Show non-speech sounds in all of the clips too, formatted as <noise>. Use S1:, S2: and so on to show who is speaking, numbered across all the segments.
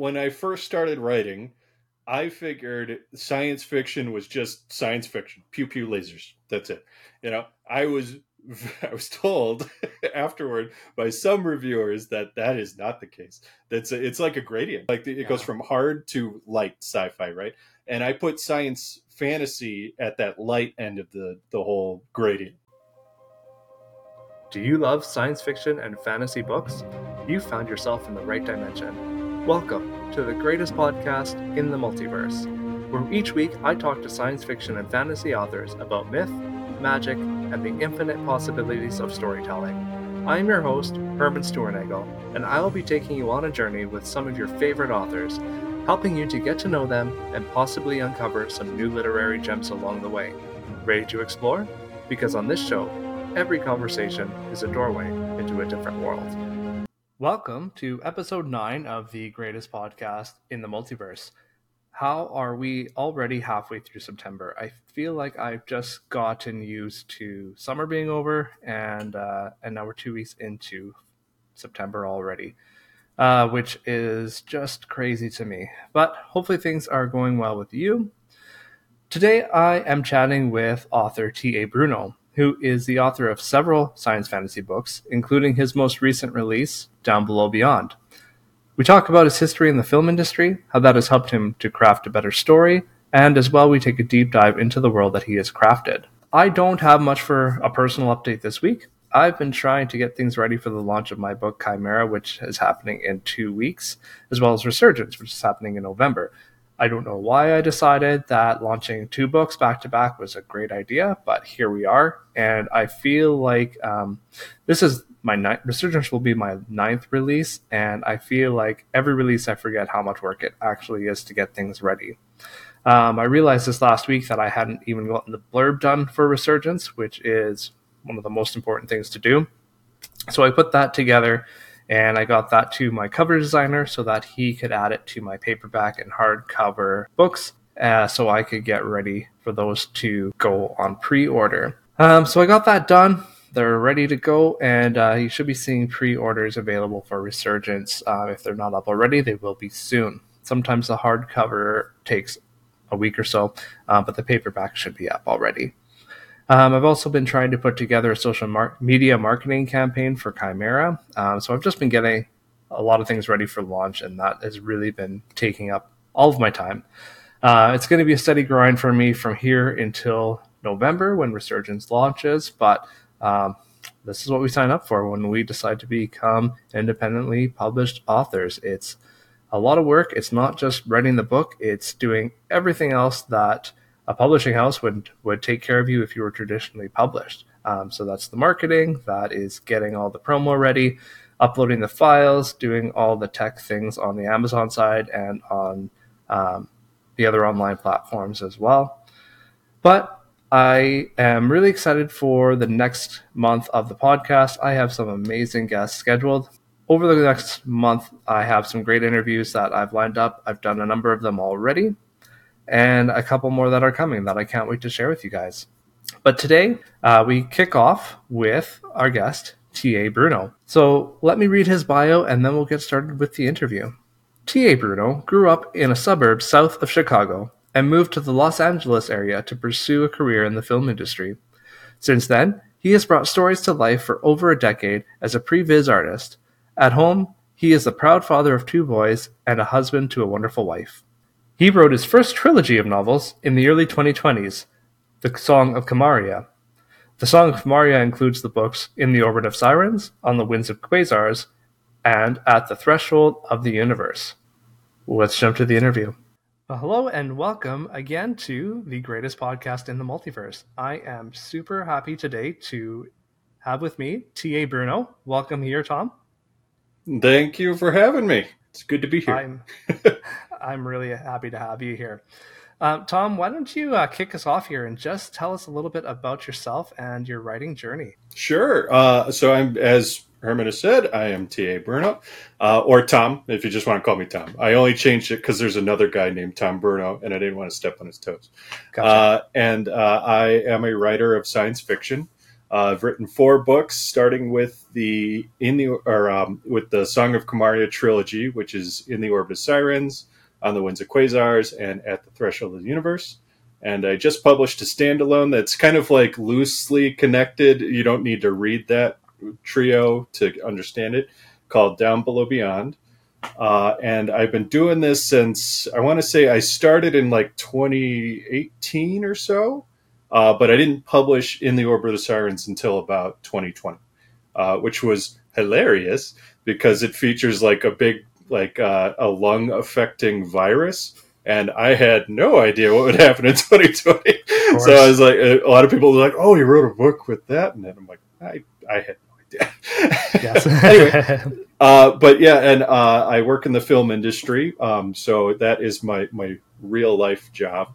S1: When I first started writing, I figured science fiction was just science fiction, pew pew lasers. That's it. You know, I was <laughs> I was told <laughs> afterward by some reviewers that that is not the case. That's a, it's like a gradient. Like it yeah. goes from hard to light sci-fi, right? And I put science fantasy at that light end of the the whole gradient.
S2: Do you love science fiction and fantasy books? You found yourself in the right dimension. Welcome to the greatest podcast in the multiverse, where each week I talk to science fiction and fantasy authors about myth, magic, and the infinite possibilities of storytelling. I am your host, Herman Stuernagel, and I will be taking you on a journey with some of your favorite authors, helping you to get to know them and possibly uncover some new literary gems along the way. Ready to explore? Because on this show, every conversation is a doorway into a different world. Welcome to episode 9 of the greatest podcast in the multiverse how are we already halfway through September? I feel like I've just gotten used to summer being over, and uh, and now we're two weeks into September already, uh, which is just crazy to me. But hopefully things are going well with you. Today I am chatting with author T.A. Bruno, who is the author of several science fantasy books, including his most recent release, Down Below Beyond. We talk about his history in the film industry, how that has helped him to craft a better story, and as well, we take a deep dive into the world that he has crafted. I don't have much for a personal update this week. I've been trying to get things ready for the launch of my book Chimera, which is happening in two weeks, as well as Resurgence, which is happening in November. I don't know why I decided that launching two books back to back was a great idea, but here we are. And I feel like um, this is my Resurgence will be my ninth release, and I feel like every release I forget how much work it actually is to get things ready. Um, I realized this last week that I hadn't even gotten the blurb done for Resurgence, which is one of the most important things to do. So I put that together and I got that to my cover designer so that he could add it to my paperback and hardcover books uh, so I could get ready for those to go on pre order. Um, so I got that done they're ready to go, and uh, you should be seeing pre-orders available for Resurgence. Uh, if they're not up already, they will be soon. Sometimes the hardcover takes a week or so, uh, but the paperback should be up already. Um, I've also been trying to put together a social mar- media marketing campaign for Chimera, um, so I've just been getting a lot of things ready for launch, and that has really been taking up all of my time. Uh, it's going to be a steady grind for me from here until November when Resurgence launches, but um, this is what we sign up for when we decide to become independently published authors. It's a lot of work. It's not just writing the book, it's doing everything else that a publishing house would, would take care of you if you were traditionally published. Um, so that's the marketing, that is getting all the promo ready, uploading the files, doing all the tech things on the Amazon side and on um, the other online platforms as well. But I am really excited for the next month of the podcast. I have some amazing guests scheduled. Over the next month, I have some great interviews that I've lined up. I've done a number of them already, and a couple more that are coming that I can't wait to share with you guys. But today, uh, we kick off with our guest, T.A. Bruno. So let me read his bio and then we'll get started with the interview. T.A. Bruno grew up in a suburb south of Chicago and moved to the Los Angeles area to pursue a career in the film industry. Since then, he has brought stories to life for over a decade as a previs artist. At home, he is the proud father of two boys and a husband to a wonderful wife. He wrote his first trilogy of novels in the early 2020s, The Song of Kamaria. The Song of Kamaria includes the books In the Orbit of Sirens, On the Winds of Quasars, and At the Threshold of the Universe. Let's jump to the interview. Well, hello and welcome again to the greatest podcast in the multiverse. I am super happy today to have with me T.A. Bruno. Welcome here, Tom.
S1: Thank you for having me. It's good to be here.
S2: I'm, <laughs> I'm really happy to have you here. Um, Tom, why don't you uh, kick us off here and just tell us a little bit about yourself and your writing journey?
S1: Sure. Uh, so I'm, as Herman has said, I am T.A. Bruno, uh, or Tom, if you just want to call me Tom. I only changed it because there's another guy named Tom Bruno, and I didn't want to step on his toes. Gotcha. Uh, and uh, I am a writer of science fiction. Uh, I've written four books, starting with the in the or um, with the Song of Kamaria trilogy, which is in the Orbit of Sirens, on the Winds of Quasars, and at the Threshold of the Universe. And I just published a standalone that's kind of like loosely connected. You don't need to read that trio to understand it, called Down Below Beyond. Uh, and I've been doing this since I want to say I started in like 2018 or so, uh, but I didn't publish in the Orbit of the Sirens until about 2020, uh, which was hilarious because it features like a big like uh, a lung affecting virus. And I had no idea what would <laughs> happen in 2020. So I was like, a lot of people were like, "Oh, you wrote a book with that," and then I'm like, "I, I had no idea."
S2: Yes. <laughs>
S1: anyway, uh, but yeah, and uh, I work in the film industry, um, so that is my my real life job,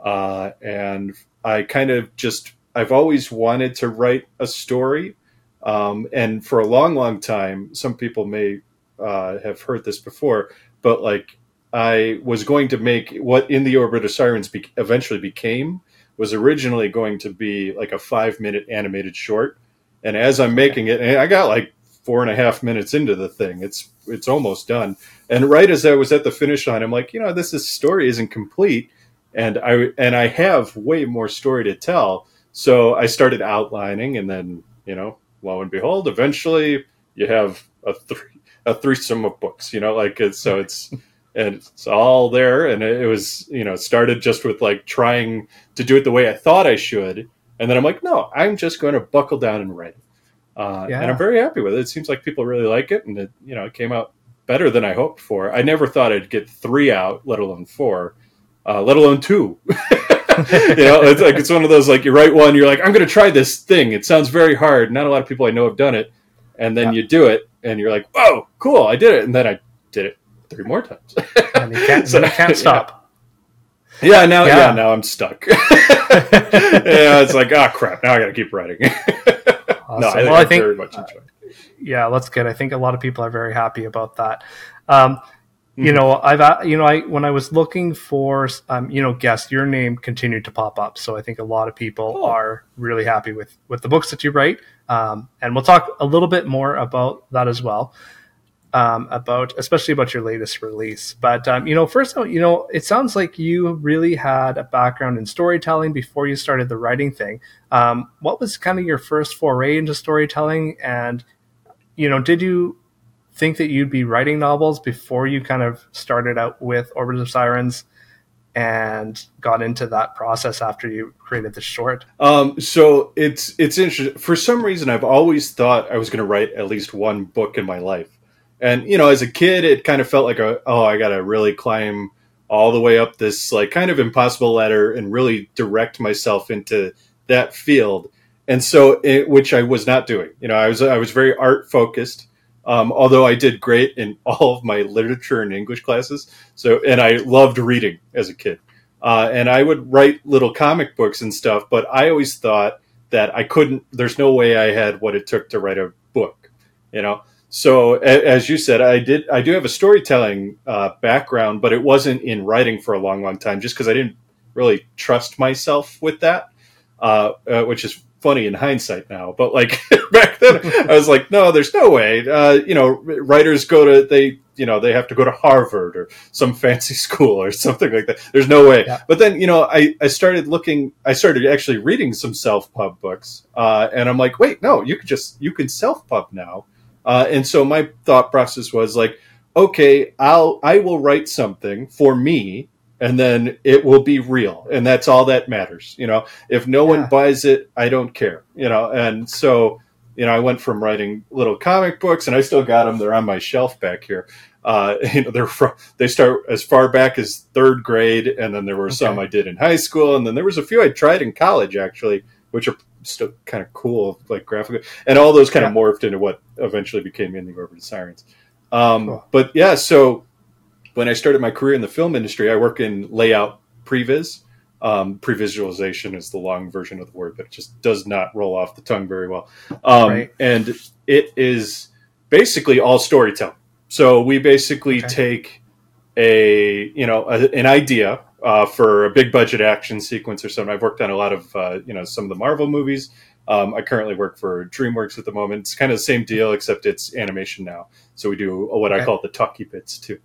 S1: uh, and I kind of just I've always wanted to write a story, um, and for a long, long time, some people may uh, have heard this before, but like I was going to make what in the orbit of sirens be- eventually became was originally going to be like a five minute animated short, and as I'm making it, and I got like four and a half minutes into the thing, it's it's almost done, and right as I was at the finish line, I'm like, you know, this is, story isn't complete, and I and I have way more story to tell, so I started outlining, and then you know, lo and behold, eventually you have a three a threesome of books, you know, like it's so it's and it's all there. And it, was you know started just with like trying to do it the way I thought I should, and then I'm like, no, I'm just going to buckle down and write it, uh,
S2: Yeah.
S1: and I'm very happy with it. It seems like people really like it, and it you know it came out better than I hoped for. I never thought I'd get three out, let alone four, uh, let alone two. <laughs> you know, it's like it's one of those like you write one, you're like, I'm going to try this thing. It sounds very hard. Not a lot of people I know have done it, and then
S2: Yeah.
S1: you do it, and you're like, whoa, cool, I did it, and then I did it three more times.
S2: and you can't, <laughs>
S1: So,
S2: you can't
S1: yeah.
S2: stop.
S1: Yeah, now yeah,
S2: Yeah.
S1: now I'm stuck. <laughs> yeah, it's like, oh crap, now I got to keep writing. <laughs> no,
S2: Awesome.
S1: I,
S2: well,
S1: I
S2: think
S1: very much enjoy. it.
S2: yeah, that's good. I think a lot of people are very happy about that. Um, you
S1: Mhm.
S2: know, I've you know, I when I was looking for um, you know, guests, your name continued to pop up. So I think a lot of people
S1: Cool.
S2: are really happy with with the books that you write. Um, and we'll talk a little bit more about that as well. Um, about especially about your latest release. But um, you know, first, you know, it sounds like you really had a background in storytelling before you started the writing thing. Um, what was kind of your first foray into storytelling, and you know, did you think that you'd be writing novels before you kind of started out with Orbit of Sirens and got into that process after you created the short?
S1: Um, so it's it's interesting. For some reason, I've always thought I was going to write at least one book in my life, and you know, as a kid, it kind of felt like a oh, I got to really climb all the way up this like kind of impossible ladder and really direct myself into that field. And so, it, which I was not doing. You know, I was I was very art focused. Um, although I did great in <laughs> all of my literature and English classes, so and I loved reading as a kid uh, and I would write little comic books and stuff. But I always thought that I couldn't. There's no way I had what it took to write a book, you know. So a, as you said, I did. I do have a storytelling uh, background, but it wasn't in writing for a long, long time, just because I didn't really trust myself with that, uh, uh, which is funny in hindsight now. But like <laughs> back then, I was like, no, there's no way. Uh, you know, writers go to they. You know, they have to go to Harvard or some fancy <laughs> school or something like that. There's no way.
S2: Yeah.
S1: But then, you know, I, I started looking, I started actually reading some self pub books. Uh, and I'm like, wait, no, you could just, you can self pub now. Uh, and so my thought process was like, okay, I'll, I will write something for me and then it will be real. And that's all that matters. You know, if no one buys it, I don't care, you know? And so, you know, I went from writing little comic books and I still got them. They're on my shelf back here. Uh, <laughs> you know, they're from, they start as far back as third grade. And then there were some I did in high school. And then there was a few I tried in college actually, which are still kind of cool, like graphic. And all those kind of morphed into what eventually became In the Orbit of Sirens. Um,
S2: Cool.
S1: But yeah, so when I started my career in the film industry, I work in layout previs. Um, pre-visualization is the long version of the word, but it just does not roll off the tongue very well. Um,
S2: Right.
S1: And it is basically all storytelling. So we basically
S2: Okay.
S1: take a you know a, an idea uh, for a big budget action sequence or something. I've worked on a lot of uh, you know some of the Marvel movies, Um, I currently work for DreamWorks at the moment. It's kind of the same deal, except it's animation now. So we do what I call the talkie bits too.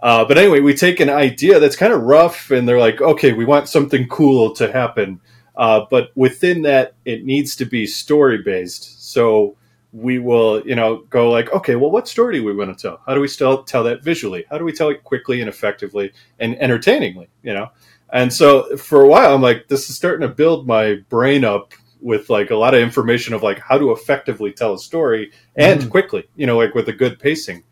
S1: Uh, but anyway, we take an idea that's kind of rough, and they're like, okay, we want something cool to happen. Uh, but within that, it needs to be story based. So we will, you know, go like, okay, well, what story do we want to tell? How do we still tell that visually? How do we tell it quickly and effectively and entertainingly? You know, and so for a while, I'm like, this is starting to build my brain up with like a lot of information of like how to effectively tell a story and
S2: Mhm.
S1: quickly. You know, like with a good pacing.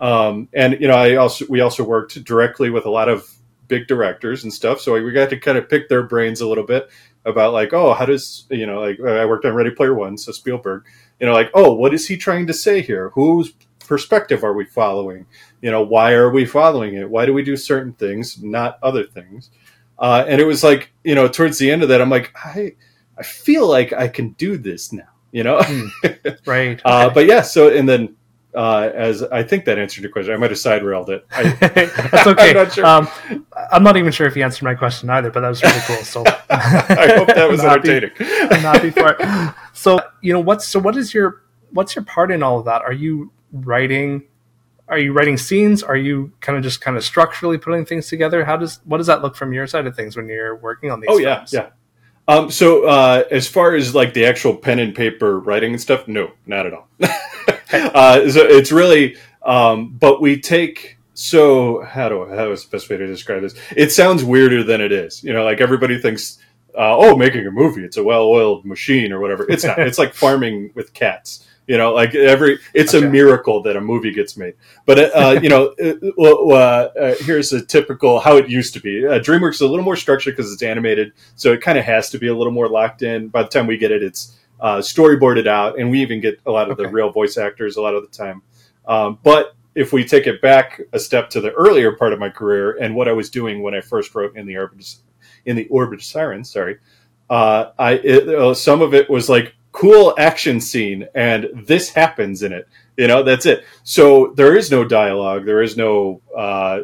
S1: Um, and you know, I also we also worked directly with a lot of big directors and stuff, so we got to kind of pick their brains a little bit about like, oh, how does you know, like I worked on Ready Player One, so Spielberg, you know, like, oh, what is he trying to say here? Whose perspective are we following? You know, why are we following it? Why do we do certain things, not other things? Uh, and it was like, you know, towards the end of that, I'm like, I, I feel like I can do this now, you know. <laughs>
S2: Right.
S1: Uh, but yeah, so and then uh, as I think that answered your question, I might have side railed it. I, <laughs>
S2: That's <laughs> okay.
S1: I'm not sure.
S2: um, I'm not even sure if you answered my question either, but that was really cool. So <laughs>
S1: I hope that was
S2: I'm happy-
S1: entertaining.
S2: I'm happy for it. So you know what's so what is your what's your part in all of that? Are you writing? Are you writing scenes? Are you kind of just kind of structurally putting things together? How does what does that look from your side of things when you're working on these?
S1: Oh yeah, yeah. Um, so uh, as far as like the actual pen and paper writing and stuff, no, not at all. <laughs> uh, so it's really, um, but we take. So how do I, how is the best way to describe this? It sounds weirder than it is. You know, like everybody thinks, uh, oh, making a movie, it's a well-oiled machine or whatever. It's not. it's like <laughs> farming with cats. You know, like every, it's
S2: Okay.
S1: a miracle that a movie gets made. But uh, you know, <laughs> uh, well, uh, uh, here's a typical how it used to be. Uh, DreamWorks is a little more structured because it's animated, so it kind of has to be a little more locked in. By the time we get it, it's uh, storyboarded out, and we even get a lot of the real voice actors a lot of the time. Um, but if we take it back a step to the earlier part of my career and what I was doing when I first wrote in the orbit in the orbit sirens, sorry, uh, I it, uh, some of it was like cool action scene, and this happens in it. You know, that's it. So there is no dialogue. There is no. Uh,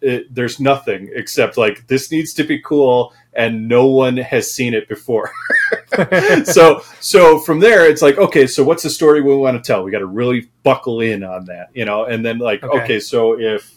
S1: it, there's nothing except like this needs to be cool, and no one has seen it before. <laughs> <laughs> so so from there it's like okay so what's the story we want to tell? We got to really buckle in on that you know? And then like
S2: Okay.
S1: okay, so if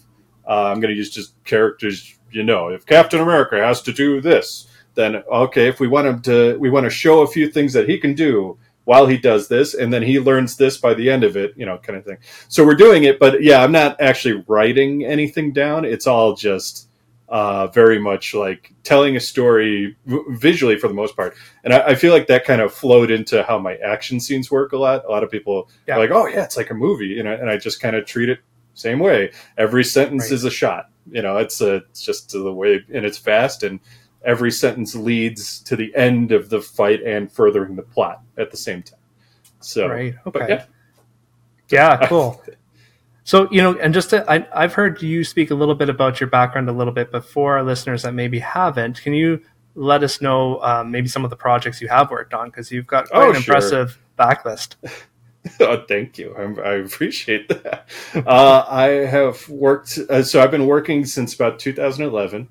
S1: uh, i'm going to use just characters you know if captain america has to do this then okay if we want him to we want to show a few things that he can do while he does this and then he learns this by the end of it you know kind of thing. So we're doing it but yeah i'm not actually writing anything down. It's all just uh, very much like telling a story v- visually for the most part and I, I feel like that kind of flowed into how my action scenes work a lot. A lot of people
S2: Yeah.
S1: are like, "Oh yeah, it's like a movie," you know, and I just kind of treat it same way. Every sentence
S2: Right.
S1: is a shot. You know, it's a, it's just the way, and it's fast, and every sentence leads to the end of the fight and furthering the plot at the same time. So,
S2: right. Okay.
S1: yeah,
S2: Yeah, <laughs> cool. So, you know, and just to, I, I've heard you speak a little bit about your background a little bit, but for our listeners that maybe haven't, can you let us know um, maybe some of the projects you have worked on? Because you've got quite
S1: Oh,
S2: an
S1: sure.
S2: impressive backlist. <laughs>
S1: oh, thank you. I'm, I appreciate that. Uh, I have worked, uh, so I've been working since about 2011.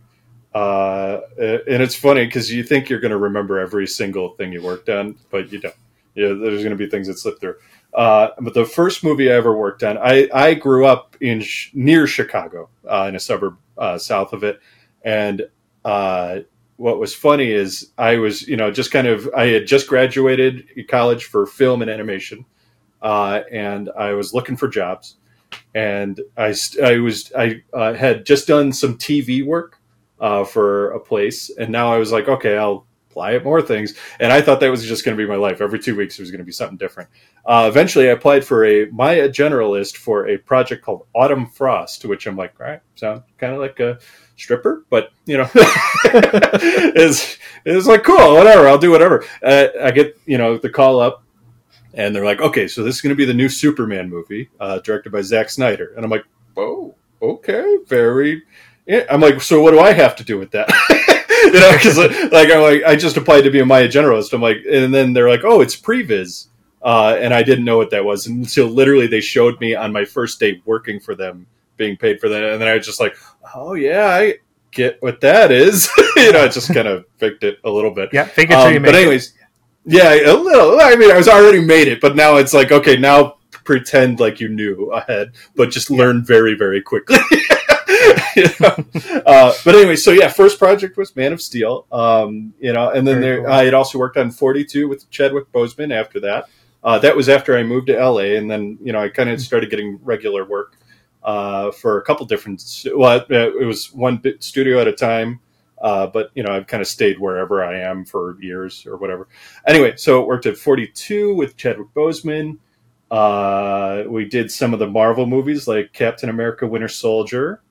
S1: Uh, and it's funny because you think you're going to remember every single thing you worked on, but you don't. Yeah, there's going to be things that slip through. Uh, but the first movie I ever worked on, I, I grew up in sh- near Chicago, uh, in a suburb uh, south of it, and uh, what was funny is I was, you know, just kind of I had just graduated college for film and animation, uh, and I was looking for jobs, and I I was I uh, had just done some TV work uh, for a place, and now I was like, okay, I'll apply at more things, and I thought that was just going to be my life. Every two weeks, there was going to be something different. Uh, eventually, I applied for a Maya generalist for a project called Autumn Frost, to which I'm like, all right, sound kind of like a stripper, but you know, <laughs> it's it's like cool, whatever. I'll do whatever. Uh, I get you know the call up, and they're like, okay, so this is going to be the new Superman movie, uh, directed by Zack Snyder, and I'm like, oh, okay, very. I'm like, so what do I have to do with that? <laughs> <laughs> you know, because like I'm like I just applied to be a Maya generalist. I'm like, and then they're like, oh, it's previs. Uh, and I didn't know what that was until literally they showed me on my first day working for them, being paid for that, and then I was just like, "Oh yeah, I get what that is." <laughs> you know, I just kind of faked it a little bit.
S2: Yeah, fake it
S1: Um,
S2: you
S1: but
S2: it.
S1: anyways, Yeah, a little. I mean, I was already made it, but now it's like, okay, now pretend like you knew ahead, but just learn very, very quickly. <laughs> you <laughs> know? uh, but anyway, so yeah, first project was Man of Steel. Um, you know, and then there, cool. I had also worked on 42 with Chadwick Boseman after that. Uh, that was after I moved to LA, and then you know I kind of started getting regular work uh, for a couple different. Well, it was one studio at a time, uh, but you know I've kind of stayed wherever I am for years or whatever. Anyway, so it worked at 42 with Chadwick Boseman. Uh, we did some of the Marvel movies like Captain America: Winter Soldier,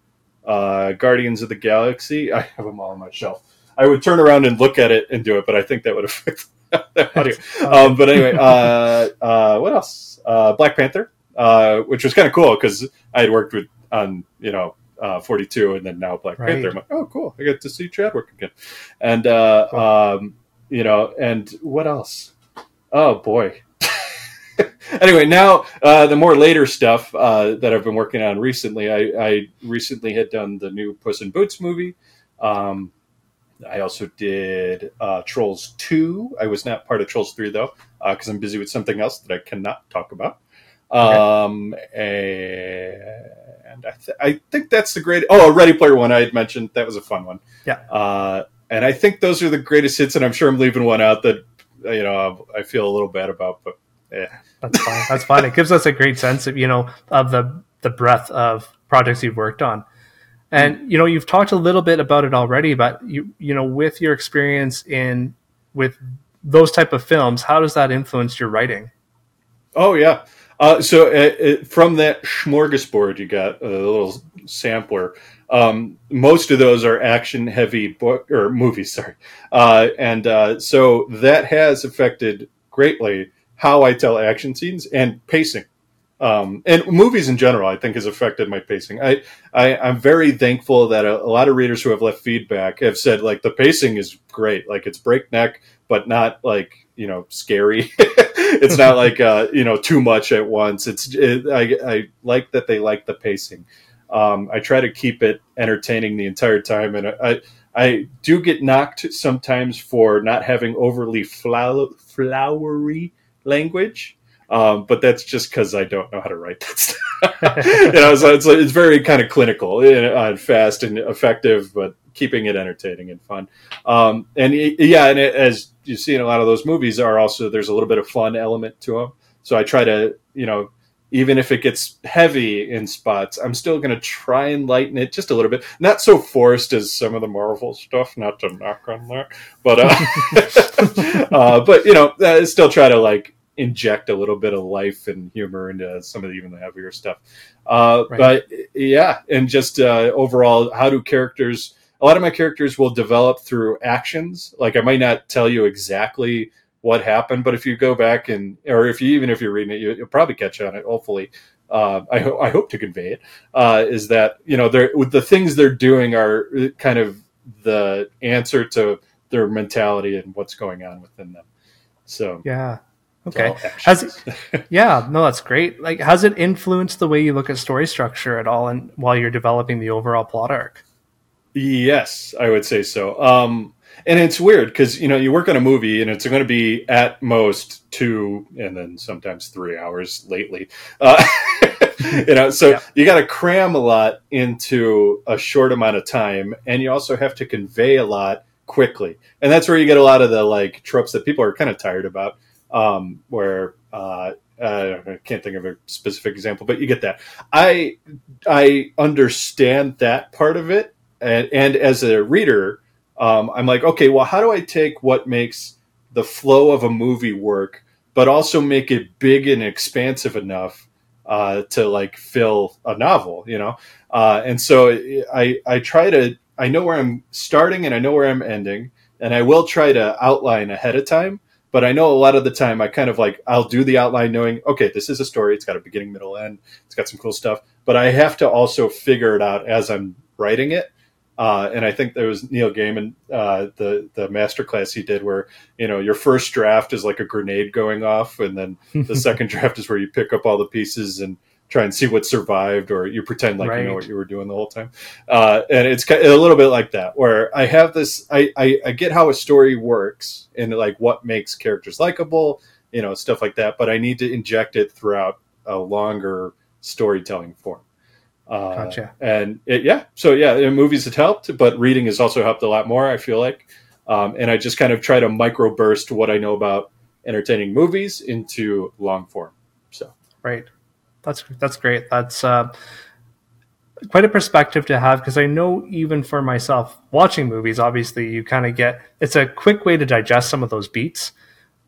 S1: uh, Guardians of the Galaxy. <laughs> I have them all on my shelf. I would turn around and look at it and do it, but I think that would affect <laughs> the audio. Um, but anyway, uh, uh, what else? Uh, Black Panther, uh, which was kind of cool because I had worked with on you know uh, 42 and then now Black right. Panther. I'm like, oh, cool. I get to see Chadwick again. And, uh, cool. um, you know, and what else? Oh, boy. Anyway, now uh, the more later stuff uh, that I've been working on recently, I, I, recently had done the new Puss in Boots movie. Um, I also did uh, Trolls 2. I was not part of Trolls 3, though, because uh, I'm busy with something else that I cannot talk about. Okay. Um, and I, th- I think that's the great. Oh, a Ready Player One. I had mentioned that was a fun one.
S2: Yeah.
S1: Uh, and I think those are the greatest hits. And I'm sure I'm leaving one out that you know I feel a little bad about, but yeah,
S2: that's fine. That's fine. It gives us a great sense of you know of the the breadth of projects you've worked on. And you know you've talked a little bit about it already, but you you know with your experience in with those type of films, how does that influence your writing?
S1: Oh yeah, uh, so uh, uh, from that smorgasbord, you got a little sampler. Um, most of those are action heavy book or movies, sorry, uh, and uh, so that has affected greatly how I tell action scenes and pacing. Um, and movies in general, I think, has affected my pacing. I, I am very thankful that a, a, lot of readers who have left feedback have said like the pacing is great, like it's breakneck, but not like you know scary. <laughs> it's not like uh, you know too much at once. It's it, I, I like that they like the pacing. Um, I try to keep it entertaining the entire time, and I I do get knocked sometimes for not having overly flow, flowery language. Um, but that's just because I don't know how to write that stuff. <laughs> you know, so it's, it's very kind of clinical and fast and effective, but keeping it entertaining and fun. Um, and yeah, and it, as you see in a lot of those movies, are also there's a little bit of fun element to them. So I try to, you know, even if it gets heavy in spots, I'm still going to try and lighten it just a little bit. Not so forced as some of the Marvel stuff, not to knock on that, but uh, <laughs> <laughs> uh, but you know, still try to like inject a little bit of life and humor into some of the, even the heavier stuff. Uh, right. But yeah, and just uh, overall, how do characters a lot of my characters will develop through actions. Like I might not tell you exactly what happened, but if you go back and, or if you even if you're reading it, you, will probably catch on it. Hopefully, uh, I, ho- I hope to convey it. Uh, is that you know they're the things they're doing are kind of the answer to their mentality and what's going on within them. So
S2: yeah, okay. Has it, <laughs> yeah, no, that's great. Like, has it influenced the way you look at story structure at all, and while you're developing the overall plot arc?
S1: Yes, I would say so. Um, and it's weird because you know you work on a movie and it's going to be at most two and then sometimes three hours lately. Uh, <laughs> you know, so yeah. you got to cram a lot into a short amount of time, and you also have to convey a lot quickly, and that's where you get a lot of the like tropes that people are kind of tired about. Um, where uh, uh, I can't think of a specific example, but you get that. I I understand that part of it and, and as a reader, um, I'm like, okay, well, how do I take what makes the flow of a movie work, but also make it big and expansive enough uh, to like fill a novel, you know? Uh, and so I I try to I know where I'm starting and I know where I'm ending, and I will try to outline ahead of time. But I know a lot of the time I kind of like I'll do the outline knowing okay this is a story it's got a beginning middle end it's got some cool stuff but I have to also figure it out as I'm writing it uh, and I think there was Neil Gaiman, uh, the the masterclass he did, where you know your first draft is like a grenade going off, and then the <laughs> second draft is where you pick up all the pieces, and try and see what survived, or you pretend like you know what you were doing the whole time. Uh, and it's a little bit like that, where I have this, I, I, I get how a story works and like what makes characters likable, you know, stuff like that. But I need to inject it throughout a longer storytelling form. Uh,
S2: Gotcha.
S1: And it, yeah, so yeah, movies it helped, but reading has also helped a lot more. I feel like, um, and I just kind of try to microburst what I know about entertaining movies into long form. So
S2: Right. That's that's great. That's uh, quite a perspective to have because I know even for myself watching movies, obviously you kind of get it's a quick way to digest some of those beats,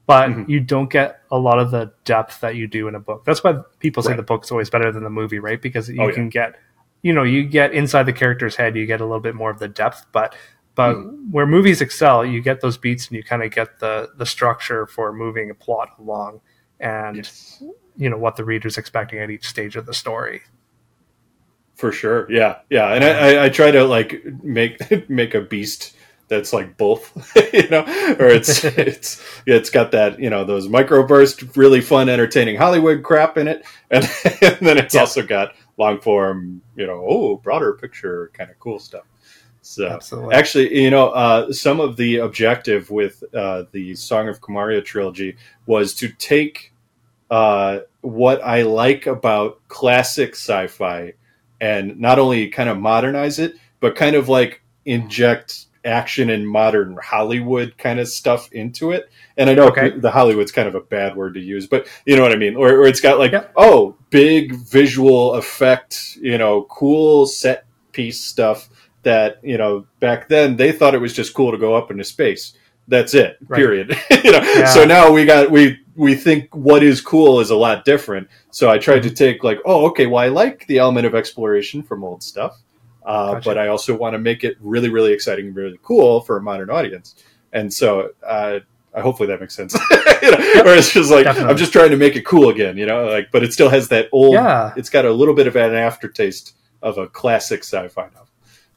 S2: but
S1: Mhm.
S2: you don't get a lot of the depth that you do in a book. That's why people say
S1: Right.
S2: the book's always better than the movie, right? Because you
S1: Oh, yeah.
S2: can get you know you get inside the character's head, you get a little bit more of the depth, but but
S1: Mm-hmm.
S2: where movies excel, you get those beats and you kind of get the the structure for moving a plot along and
S1: yes.
S2: you know what the reader's expecting at each stage of the story.
S1: For sure, yeah, yeah, and I, I, I try to like make <laughs> make a beast that's like both, <laughs> you know, or it's <laughs> it's it's got that you know those microburst, really fun, entertaining Hollywood crap in it, and, <laughs> and then it's
S2: Yeah.
S1: also got long form, you know, oh broader picture kind of cool stuff. So
S2: Absolutely.
S1: actually, you know, uh, some of the objective with uh, the Song of Kamaria trilogy was to take uh, what I like about classic sci-fi and not only kind of modernize it, but kind of like inject action and modern Hollywood kind of stuff into it. And I know
S2: Okay.
S1: the Hollywood's kind of a bad word to use, but you know what I mean. Or, or it's got like, oh, big visual effect, you know, cool set piece stuff that you know back then they thought it was just cool to go up into space. That's it.
S2: Right.
S1: Period. <laughs> you know.
S2: Yeah.
S1: So now we got we we think what is cool is a lot different. So I tried
S2: Mm-hmm.
S1: to take like, oh, okay, well I like the element of exploration from old stuff, uh,
S2: Gotcha.
S1: but I also want to make it really, really exciting, and really cool for a modern audience. And so uh, I hopefully that makes sense. <laughs> you know, or it's just like
S2: Definitely.
S1: I'm just trying to make it cool again, you know, like but it still has that old.
S2: yeah.
S1: It's got a little bit of an aftertaste of a classic sci-fi novel.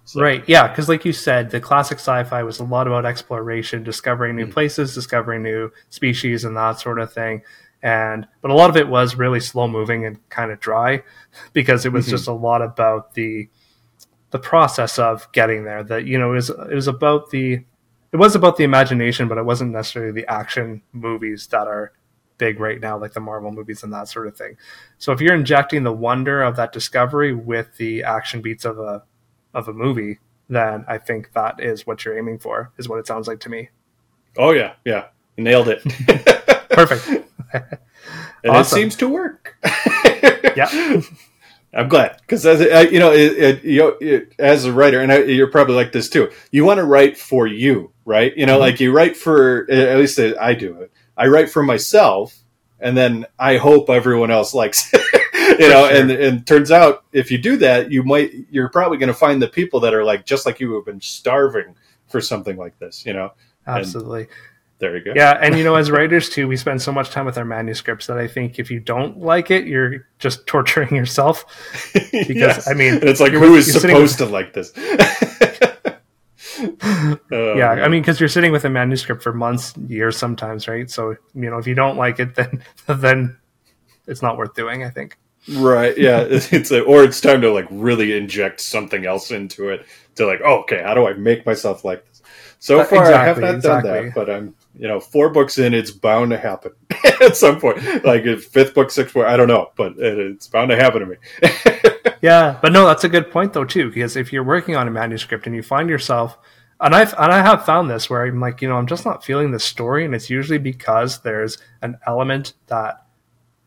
S1: So-
S2: Right. Yeah. Because, like you said, the classic sci fi was a lot about exploration, discovering new
S1: Mm.
S2: places, discovering new species, and that sort of thing. And, but a lot of it was really slow moving and kind of dry <laughs> because it was
S1: Mhm.
S2: just a lot about the, the process of getting there. That, you know, it was, it was about the, it was about the imagination, but it wasn't necessarily the action movies that are big right now, like the Marvel movies and that sort of thing. So if you're injecting the wonder of that discovery with the action beats of a of a movie, then I think that is what you're aiming for, is what it sounds like to me.
S1: Oh yeah, yeah, you nailed it.
S2: Perfect. <laughs>
S1: and
S2: Awesome.
S1: it seems to work.
S2: Yeah. <laughs>
S1: I'm glad because as I, you know, it, it, you know, it, as a writer, and I, you're probably like this too. You want to write for you, right? You know,
S2: Mhm.
S1: like you write for at least I do it. I write for myself, and then I hope everyone else likes it. <laughs> you know,
S2: sure.
S1: and and turns out if you do that, you might you're probably going to find the people that are like just like you who have been starving for something like this. You know,
S2: Absolutely.
S1: There you go.
S2: Yeah. And, you know, as writers, too, we spend so much time with our manuscripts that I think if you don't like it, you're just <laughs> torturing yourself. <laughs> Because,
S1: Yes.
S2: I mean,
S1: and it's like who
S2: with-
S1: is supposed to like this? <laughs> Oh,
S2: yeah.
S1: man.
S2: I mean, because you're sitting with a manuscript for months, years sometimes, right? So, you know, if you don't like it, then, then it's not worth doing, I think.
S1: Right. Yeah. <laughs> It's, a, or it's time to like really inject something else into it to like, oh, okay, how do I make myself like this? So
S2: Uh,
S1: far, I have
S2: exactly,
S1: not done that, but I'm, you know, four books in, it's bound to happen <laughs> at some point. Like if fifth book, sixth book, I don't know, but it, it's bound to happen to me. <laughs>
S2: Yeah, but no, that's a good point though too. Because if you're working on a manuscript and you find yourself, and I've and I have found this where I'm like, you know, I'm just not feeling the story, and it's usually because there's an element that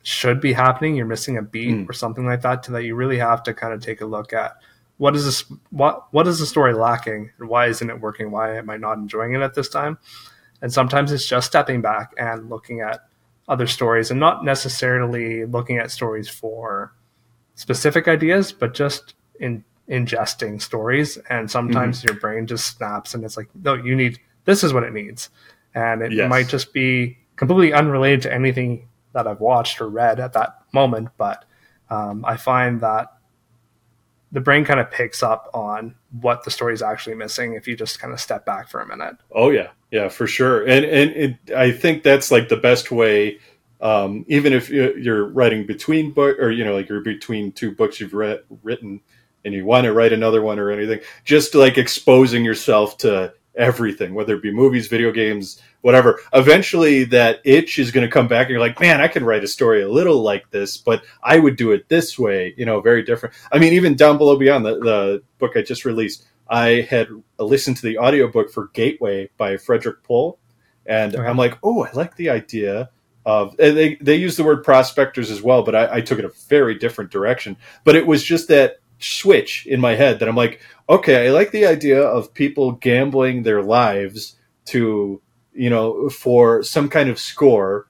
S2: should be happening. You're missing a beat
S1: Mm.
S2: or something like that, to that you really have to kind of take a look at what is this, what what is the story lacking, and why isn't it working? Why am I not enjoying it at this time? And sometimes it's just stepping back and looking at other stories, and not necessarily looking at stories for specific ideas, but just in ingesting stories. And sometimes
S1: Mm-hmm.
S2: your brain just snaps and it's like, no, you need this is what it needs. And it
S1: Yes.
S2: might just be completely unrelated to anything that I've watched or read at that moment. But um, I find that the brain kind of picks up on what the story is actually missing if you just kind of step back for a minute.
S1: Oh yeah, yeah, for sure. And and it, I think that's like the best way um, even if you- you're writing between book or you know like you're between two books you've written and you want to write another one or anything just like exposing yourself to everything whether it be movies video games whatever. Eventually that itch is going to come back and you're like man i could write a story a little like this but i would do it this way you know very different. I mean even down below beyond the, the book i just released i had listened to the audiobook for gateway by frederik pohl and i'm like oh i like the idea of and they they use the word prospectors as well but I, I took it a very different direction. But it was just that switch in my head that i'm like okay i like the idea of people gambling their lives to you know for some kind of score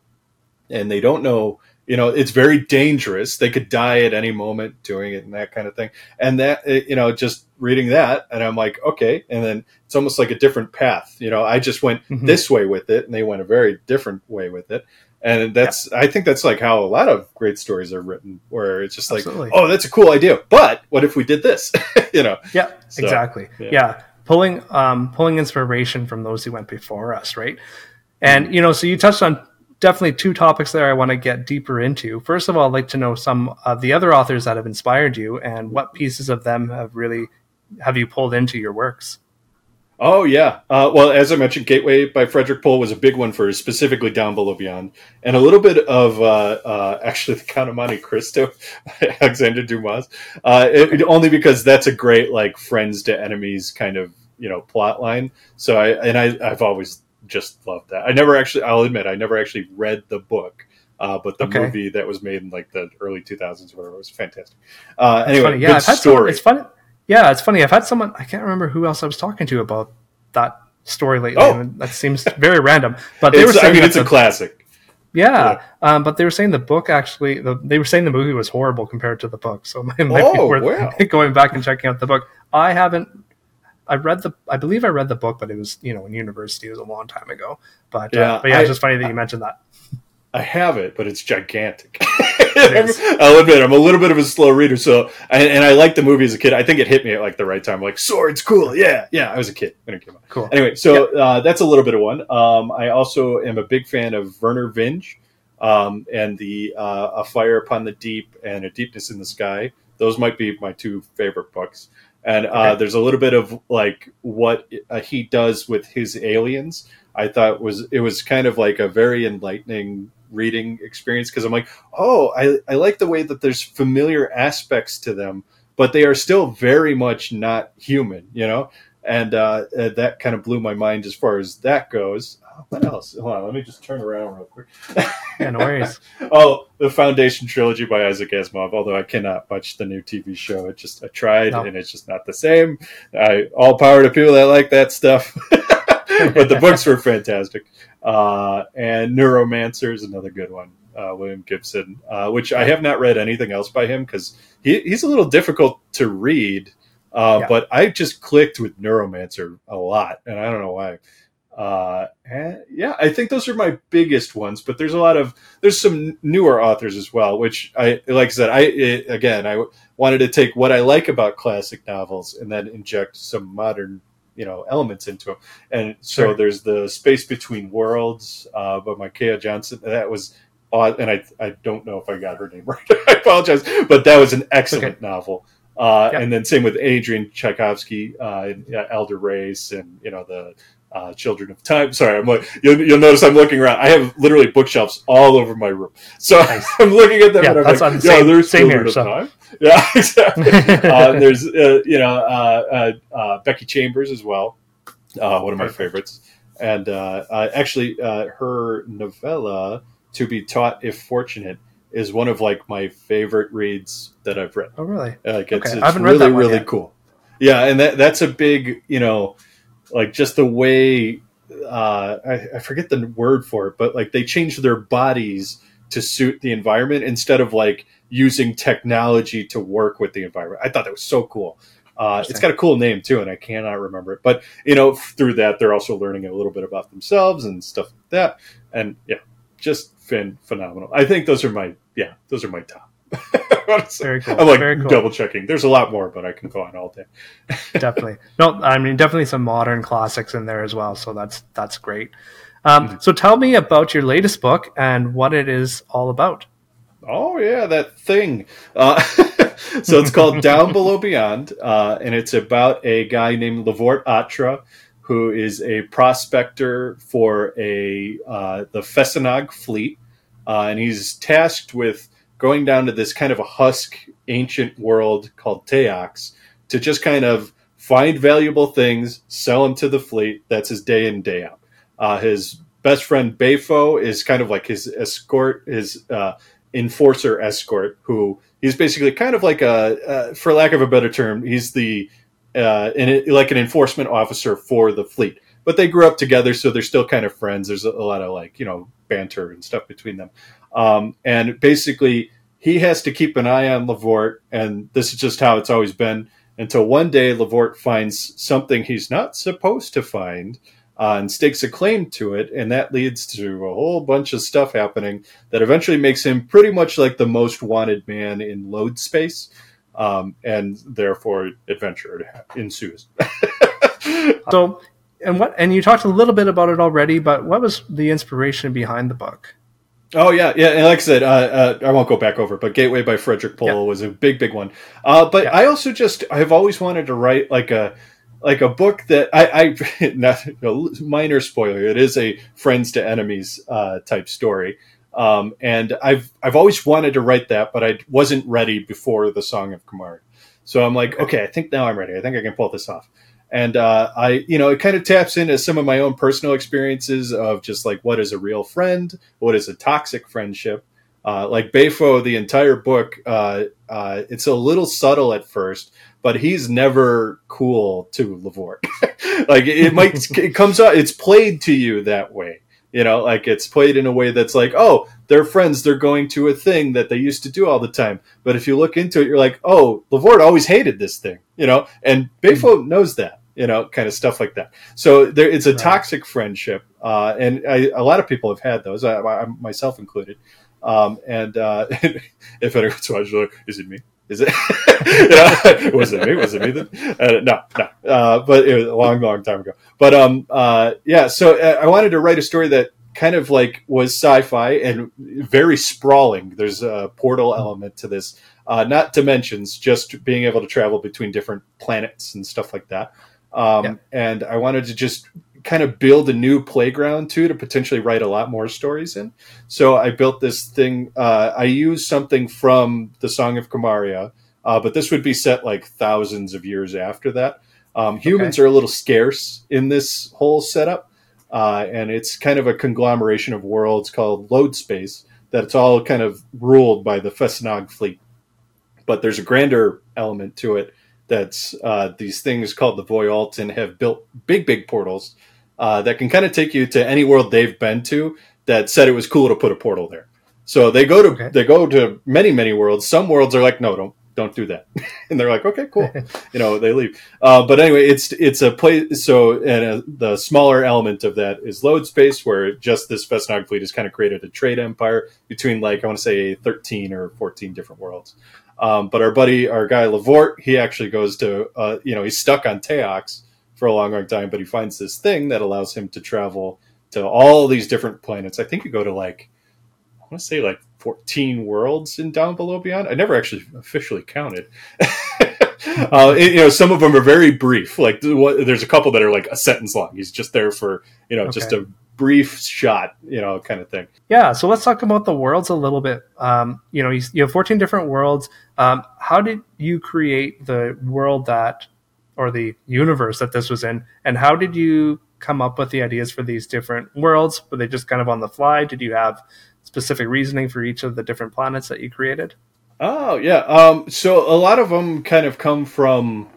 S1: and they don't know you know it's very dangerous they could die at any moment doing it and that kind of thing and that eh, you know just reading that and i'm like okay and then it's almost like a different path you know i just went
S2: Mhm.
S1: this way with it and they went a very different way with it and that's i think that's like how a lot of great stories are written where it's just like
S2: Absolutely.
S1: oh that's a cool idea but what if we did this <laughs> you know
S2: Yeah,
S1: So,
S2: exactly.
S1: yeah.
S2: Yeah. Pulling um, pulling inspiration from those who went before us, right? And you know, so you touched on definitely two topics there. I want to get deeper into. First of all, I'd like to know some of the other authors that have inspired you, and what pieces of them have really have you pulled into your works.
S1: Oh yeah. Uh, well, as I mentioned, Gateway by Frederik Pohl was a big one for specifically Down Below Beyond, and a little bit of uh, uh, actually <laughs> the Count of Monte Cristo, by <laughs> Alexander Dumas. Uh, it, only because that's a great like friends to enemies kind of you know plot line. So I and I I've always just loved that. I never actually I'll admit I never actually read the book. Uh, but the
S2: Okay.
S1: movie that was made in like the early 2000s or whatever was fantastic. Uh,
S2: It's
S1: anyway,
S2: funny. Yeah,
S1: good
S2: I've had someone,
S1: story.
S2: it's funny. Yeah, it's funny. I've had someone. I can't remember who else I was talking to about that story lately.
S1: Oh.
S2: and that seems very random. But they were saying
S1: I mean, it's a
S2: the-
S1: classic.
S2: Yeah, Um, but they were saying the book actually, the, they were saying the movie was horrible compared to the book. So <laughs> it might be
S1: Oh,
S2: worth
S1: wow. <laughs>
S2: going back and checking out the book. I haven't. I read the. I believe I read the book, but it was you know in university. It was a long time ago. But
S1: Yeah,
S2: uh, but yeah,
S1: I-
S2: it's just funny that you mentioned that.
S1: I have it, but it's gigantic. <laughs> I'll admit, I'm a little bit of a slow reader, so and, and I liked the movie as a kid. I think it hit me at like the right time. Like swords, cool, yeah, yeah. I was a kid when it came out.
S2: Cool.
S1: Anyway, so uh, that's a little bit of one. Um, I also am a big fan of Vernor Vinge um, and the uh, A Fire Upon the Deep and A Deepness in the Sky. Those might be my two favorite books. And uh,
S2: Okay.
S1: there's a little bit of like what uh, he does with his aliens. I thought was it was kind of like a very enlightening reading experience because I'm like, oh, I, I like the way that there's familiar aspects to them, but they are still very much not human, you know? And uh, uh, that kind of blew my mind as far as that goes. Uh, What else? Hold on, let me just turn around real quick.
S2: Yeah, no worries. <laughs>
S1: oh, the Foundation trilogy by Isaac Asimov. Although I cannot watch the new TV show, it just I tried
S2: No.
S1: and it's just not the same. I all power to people that like that stuff. <laughs> but the books were fantastic. Uh, and Neuromancer is another good one. Uh, William Gibson, uh, which I have not read anything else by him because he, he's a little difficult to read. Uh,
S2: Yeah.
S1: But I just clicked with Neuromancer a lot, and I don't know why. Uh, and yeah, I think those are my biggest ones. But there's a lot of there's some newer authors as well, which I like I said. I it, again, I wanted to take what I like about classic novels and then inject some modern you know elements into them. And so
S2: Sure.
S1: there's the Space Between Worlds uh, by Micaiah Johnson. That was odd, and I I don't know if I got her name <laughs> right. I apologize, but that was an excellent novel. Uh,
S2: Yeah.
S1: And then same with Adrian Tchaikovsky, uh, and, uh, Elder Race, and you know the uh, Children of Time. Sorry, I'm like you'll, you'll notice I'm looking around. I have literally bookshelves all over my room, so
S2: Nice. <laughs>
S1: I'm looking at them
S2: Yeah, that's
S1: like,
S2: on the same-
S1: there's
S2: same
S1: Children
S2: here,
S1: of
S2: so.
S1: Time. <laughs> Yeah, exactly. <laughs> uh, there's uh, you know uh, uh, uh, Becky Chambers as well, uh, one of my favorites, and uh, uh, actually uh, her novella "To Be Taught If Fortunate" is one of like my favorite reads that I've read.
S2: oh, really?
S1: Like it's,
S2: Okay,
S1: it's
S2: I haven't read that one
S1: really
S2: yet.
S1: cool. Yeah, and that that's a big you know, like just the way uh, I, I forget the word for it, but like they change their bodies to suit the environment instead of like using technology to work with the environment. I thought that was so cool. Uh, it's got a cool name too, and I cannot remember it. But you know, through that, they're also learning a little bit about themselves and stuff like that. And yeah, just fin- phenomenal. I think those are my yeah, those are my top. <laughs>
S2: Very cool.
S1: I'm like
S2: Very cool.
S1: double checking. There's a lot more, but I can go on all day. <laughs>
S2: definitely. No, I mean definitely some modern classics in there as well. So that's that's great. Um, mm-hmm. So tell me about your latest book and what it is all about.
S1: Oh yeah, that thing. Uh, <laughs> so it's called Down Below Beyond, uh, and it's about a guy named Lavort Atra, who is a prospector for a uh, the Fesenag fleet, uh, and he's tasked with going down to this kind of a husk ancient world called Teox to just kind of find valuable things, sell them to the fleet. That's his day in day out. Uh, his best friend Bafo is kind of like his escort, his uh, enforcer escort, who he's basically kind of like a, uh, for lack of a better term, he's the uh, like an enforcement officer for the fleet. But they grew up together, so they're still kind of friends. There's a, a lot of like you know banter and stuff between them. Um, and basically, he has to keep an eye on Lavort, and this is just how it's always been until one day Lavort finds something he's not supposed to find uh, and stakes a claim to it, and that leads to a whole bunch of stuff happening that eventually makes him pretty much like the most wanted man in load space, um, and therefore adventure ensues. <laughs>
S2: so, and what? And you talked a little bit about it already, but what was the inspiration behind the book?
S1: Oh yeah, yeah, and like I said, uh, uh, I won't go back over, but Gateway by Frederik Pohl yeah. was a big, big one. Uh, but yeah. I also just I've always wanted to write like a like a book that I, I <laughs> not minor spoiler. It is a friends to enemies uh, type story, um, and I've I've always wanted to write that, but I wasn't ready before the Song of Kamaria. So I'm like, okay, I think now I'm ready. I think I can pull this off and uh, I, you know, it kind of taps into some of my own personal experiences of just like what is a real friend, what is a toxic friendship. Uh, like Bafo, the entire book, uh, uh, it's a little subtle at first, but he's never cool to Lavort. <laughs> like it <laughs> might, it comes out, it's played to you that way. You know, like it's played in a way that's like, oh, they're friends. They're going to a thing that they used to do all the time. But if you look into it, you're like, oh, Lavort always hated this thing. You know, and Bafo knows that you know, kind of stuff like that. So there, it's a right. toxic friendship, uh, and I, a lot of people have had those, I, I myself included. Um, and uh, <laughs> if anyone's watching, is it me? Is it? <laughs> you know, <laughs> was it me? Was it me then? Uh, no, no. Uh, but it was a long, long time ago. But um, uh, yeah. So uh, I wanted to write a story that kind of like was sci-fi and very sprawling. There's a portal element to this. Uh, not dimensions, just being able to travel between different planets and stuff like that. Um, yeah. And I wanted to just kind of build a new playground too to potentially write a lot more stories in. So I built this thing. Uh, I used something from the Song of Kamaria, uh, but this would be set like thousands of years after that. Um, humans okay. are a little scarce in this whole setup, uh, and it's kind of a conglomeration of worlds called Load Space that's all kind of ruled by the Fesenag fleet. But there's a grander element to it that's uh, these things called the Voyalton have built big, big portals uh, that can kind of take you to any world they've been to that said it was cool to put a portal there. So they go to okay. they go to many, many worlds. Some worlds are like, no, don't don't do that, <laughs> and they're like, okay, cool, <laughs> you know, they leave. Uh, but anyway, it's it's a place. So and uh, the smaller element of that is load space, where just this Fesenag fleet has kind of created a trade empire between like I want to say thirteen or fourteen different worlds. Um, but our buddy, our guy Lavort, he actually goes to, uh, you know, he's stuck on Teox for a long, long time, but he finds this thing that allows him to travel to all these different planets. I think you go to like, I want to say like 14 worlds in Down Below Beyond. I never actually officially counted. <laughs> uh, it, you know, some of them are very brief. Like there's a couple that are like a sentence long. He's just there for, you know, okay. just a brief shot, you know, kind of thing.
S2: Yeah. So let's talk about the worlds a little bit. Um, you know, you, you, have 14 different worlds. Um, how did you create the world that, or the universe that this was in? And how did you come up with the ideas for these different worlds? Were they just kind of on the fly? Did you have specific reasoning for each of the different planets that you created?
S1: Oh, yeah. Um, so a lot of them kind of come from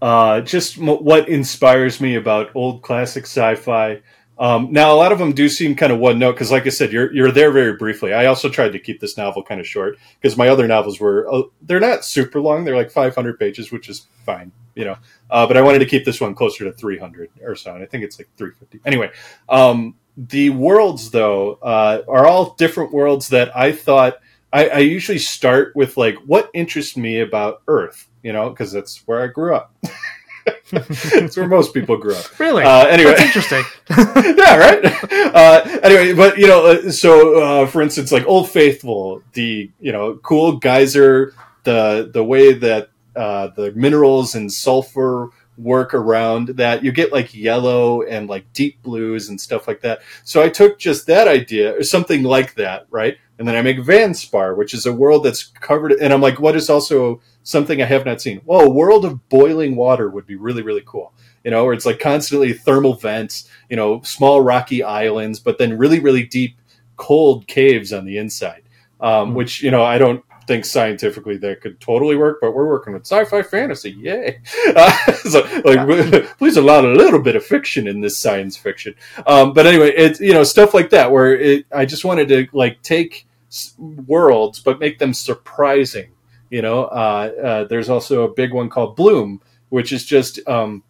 S1: uh, just m- what inspires me about old classic sci fi. Um, now, a lot of them do seem kind of one note because, like I said, you're you're there very briefly. I also tried to keep this novel kind of short because my other novels were uh, they're not super long; they're like 500 pages, which is fine, you know. Uh, but I wanted to keep this one closer to 300 or so, and I think it's like 350. Anyway, um, the worlds though uh, are all different worlds that I thought I, I usually start with like what interests me about Earth, you know, because that's where I grew up. <laughs> it's where most people grew up.
S2: Really?
S1: Uh, anyway,
S2: That's interesting. <laughs>
S1: yeah, right. Uh, anyway, but you know, uh, so uh, for instance, like Old Faithful, the you know cool geyser, the the way that uh, the minerals and sulfur work around that, you get like yellow and like deep blues and stuff like that. So I took just that idea or something like that, right? And then I make Vanspar, which is a world that's covered. And I'm like, what is also something I have not seen? Well, a world of boiling water would be really, really cool you know, where it's like constantly thermal vents, you know, small rocky islands, but then really, really deep, cold caves on the inside. Um,
S2: Mm.
S1: Which you know, I don't think scientifically that could totally work, but we're working with sci-fi fantasy, yay! <laughs> Uh, so, like, please allow <laughs> a little bit of fiction in this science fiction. Um, but anyway, it's you know stuff like that where it, I just wanted to like take worlds, but make them surprising. You know, uh, uh, there's also a big one called Bloom, which is just um,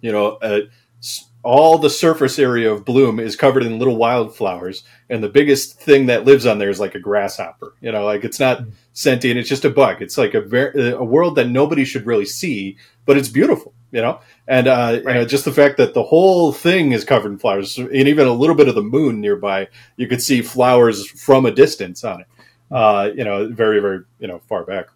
S1: you know, uh, s- all the surface area of bloom is covered in little wildflowers, and the biggest thing that lives on there is like a grasshopper. You know, like it's not
S2: Mm.
S1: sentient; it's just a bug. It's like a ver- a world that nobody should really see, but it's beautiful. You know, and uh, you know, just the fact that the whole thing is covered in flowers, and even a little bit of the moon nearby, you could see flowers from a distance on it. Uh, you know, very very you know far back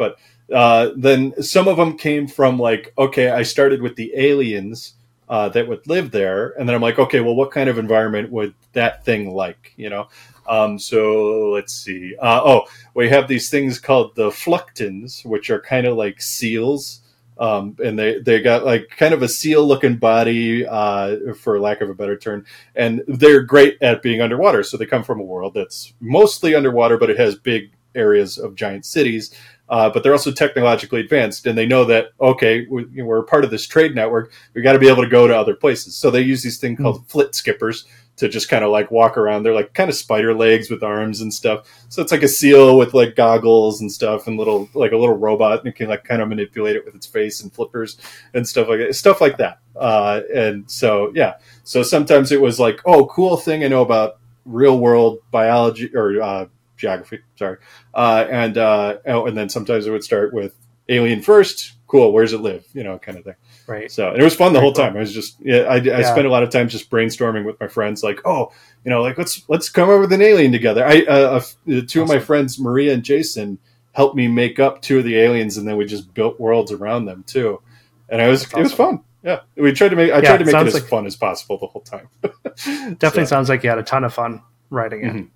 S1: but uh, then some of them came from like okay i started with the aliens uh, that would live there. And then i'm like okay well what kind of environment would that thing like you know? Um, so let's see. Uh, oh we have these things called the fluctons which are kind of like seals. Um, and they, they got like kind of a seal looking body uh, for lack of a better term. And they're great at being underwater. So they come from a world that's mostly underwater but it has big areas of giant cities uh, but they're also technologically advanced, and they know that okay, we, you know, we're part of this trade network. We got to be able to go to other places. So they use these thing called flit skippers to just kind of like walk around. They're like kind of spider legs with arms and stuff. So it's like a seal with like goggles and stuff, and little like a little robot, and can like kind of manipulate it with its face and flippers and stuff like that. Stuff like that. Uh, and so yeah, so sometimes it was like, oh, cool thing I know about real world biology or uh, geography. Sorry uh, and uh, oh, and then sometimes it would start with alien first. Cool, where's it live? You know, kind of thing.
S2: Right.
S1: So and it was fun the
S2: Very
S1: whole time. I was just yeah, I, I
S2: Yeah.
S1: spent a lot of time just brainstorming with my friends, like, oh, you know, like let's let's come up with an alien together. I uh, uh, two of my friends, Maria and Jason, helped me make up two of the aliens, and then we just built worlds around them too. And I was
S2: That's
S1: it was
S2: awesome.
S1: fun. Yeah, we tried to make I
S2: Yeah,
S1: tried to make it as
S2: like-
S1: fun as possible the whole time. <laughs>
S2: Definitely
S1: So,
S2: sounds like you had a ton of fun writing it.
S1: Mhm.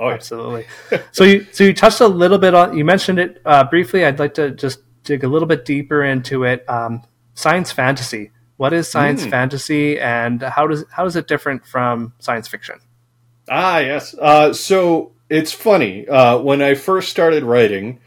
S1: Oh yeah.
S2: Absolutely. <laughs> so you so you touched a little bit on you mentioned it uh, briefly. I'd like to just dig a little bit deeper into it. Um, science fantasy. What is science
S1: Mm.
S2: fantasy, and how does how is it different from science fiction?
S1: Ah, yes. Uh, so it's funny. Uh, when I first started writing,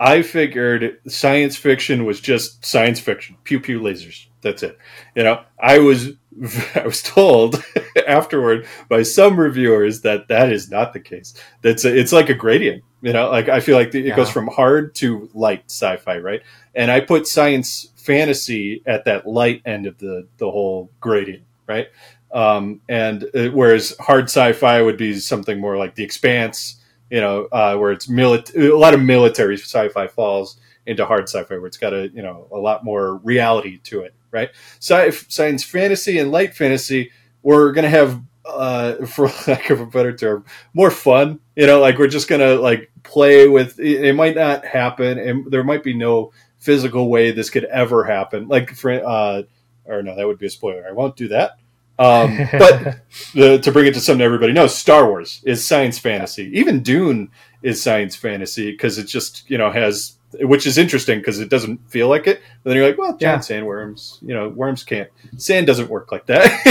S1: I figured science fiction was just science fiction, pew pew lasers. That's it. You know, I was <laughs> I was told <laughs> afterward by some reviewers that that is not the case. That's a, it's like a gradient. You know, like I feel like it goes from hard to light sci-fi, right? And I put science fantasy at that light end of the the whole gradient, right? um, and uh, whereas hard sci-fi would be something more like The Expanse, you know, uh, where it's milit- a lot of military sci-fi falls into hard sci-fi, where it's got a you know a lot more reality to it, right? Sci- science fantasy and light fantasy, we're gonna have, uh, <laughs> for lack of a better term, more fun. You know, like we're just gonna like play with. It, it might not happen, and there might be no physical way this could ever happen. Like for uh, or no, that would be a spoiler. I won't do that. Um, <laughs> but the, to bring it to something everybody knows, Star Wars is science fantasy. Even Dune is science fantasy because it just you know has, which is interesting because it doesn't feel like it. But then you're like, well, giant sandworms, you know, worms can't. Sand doesn't work like that. <laughs>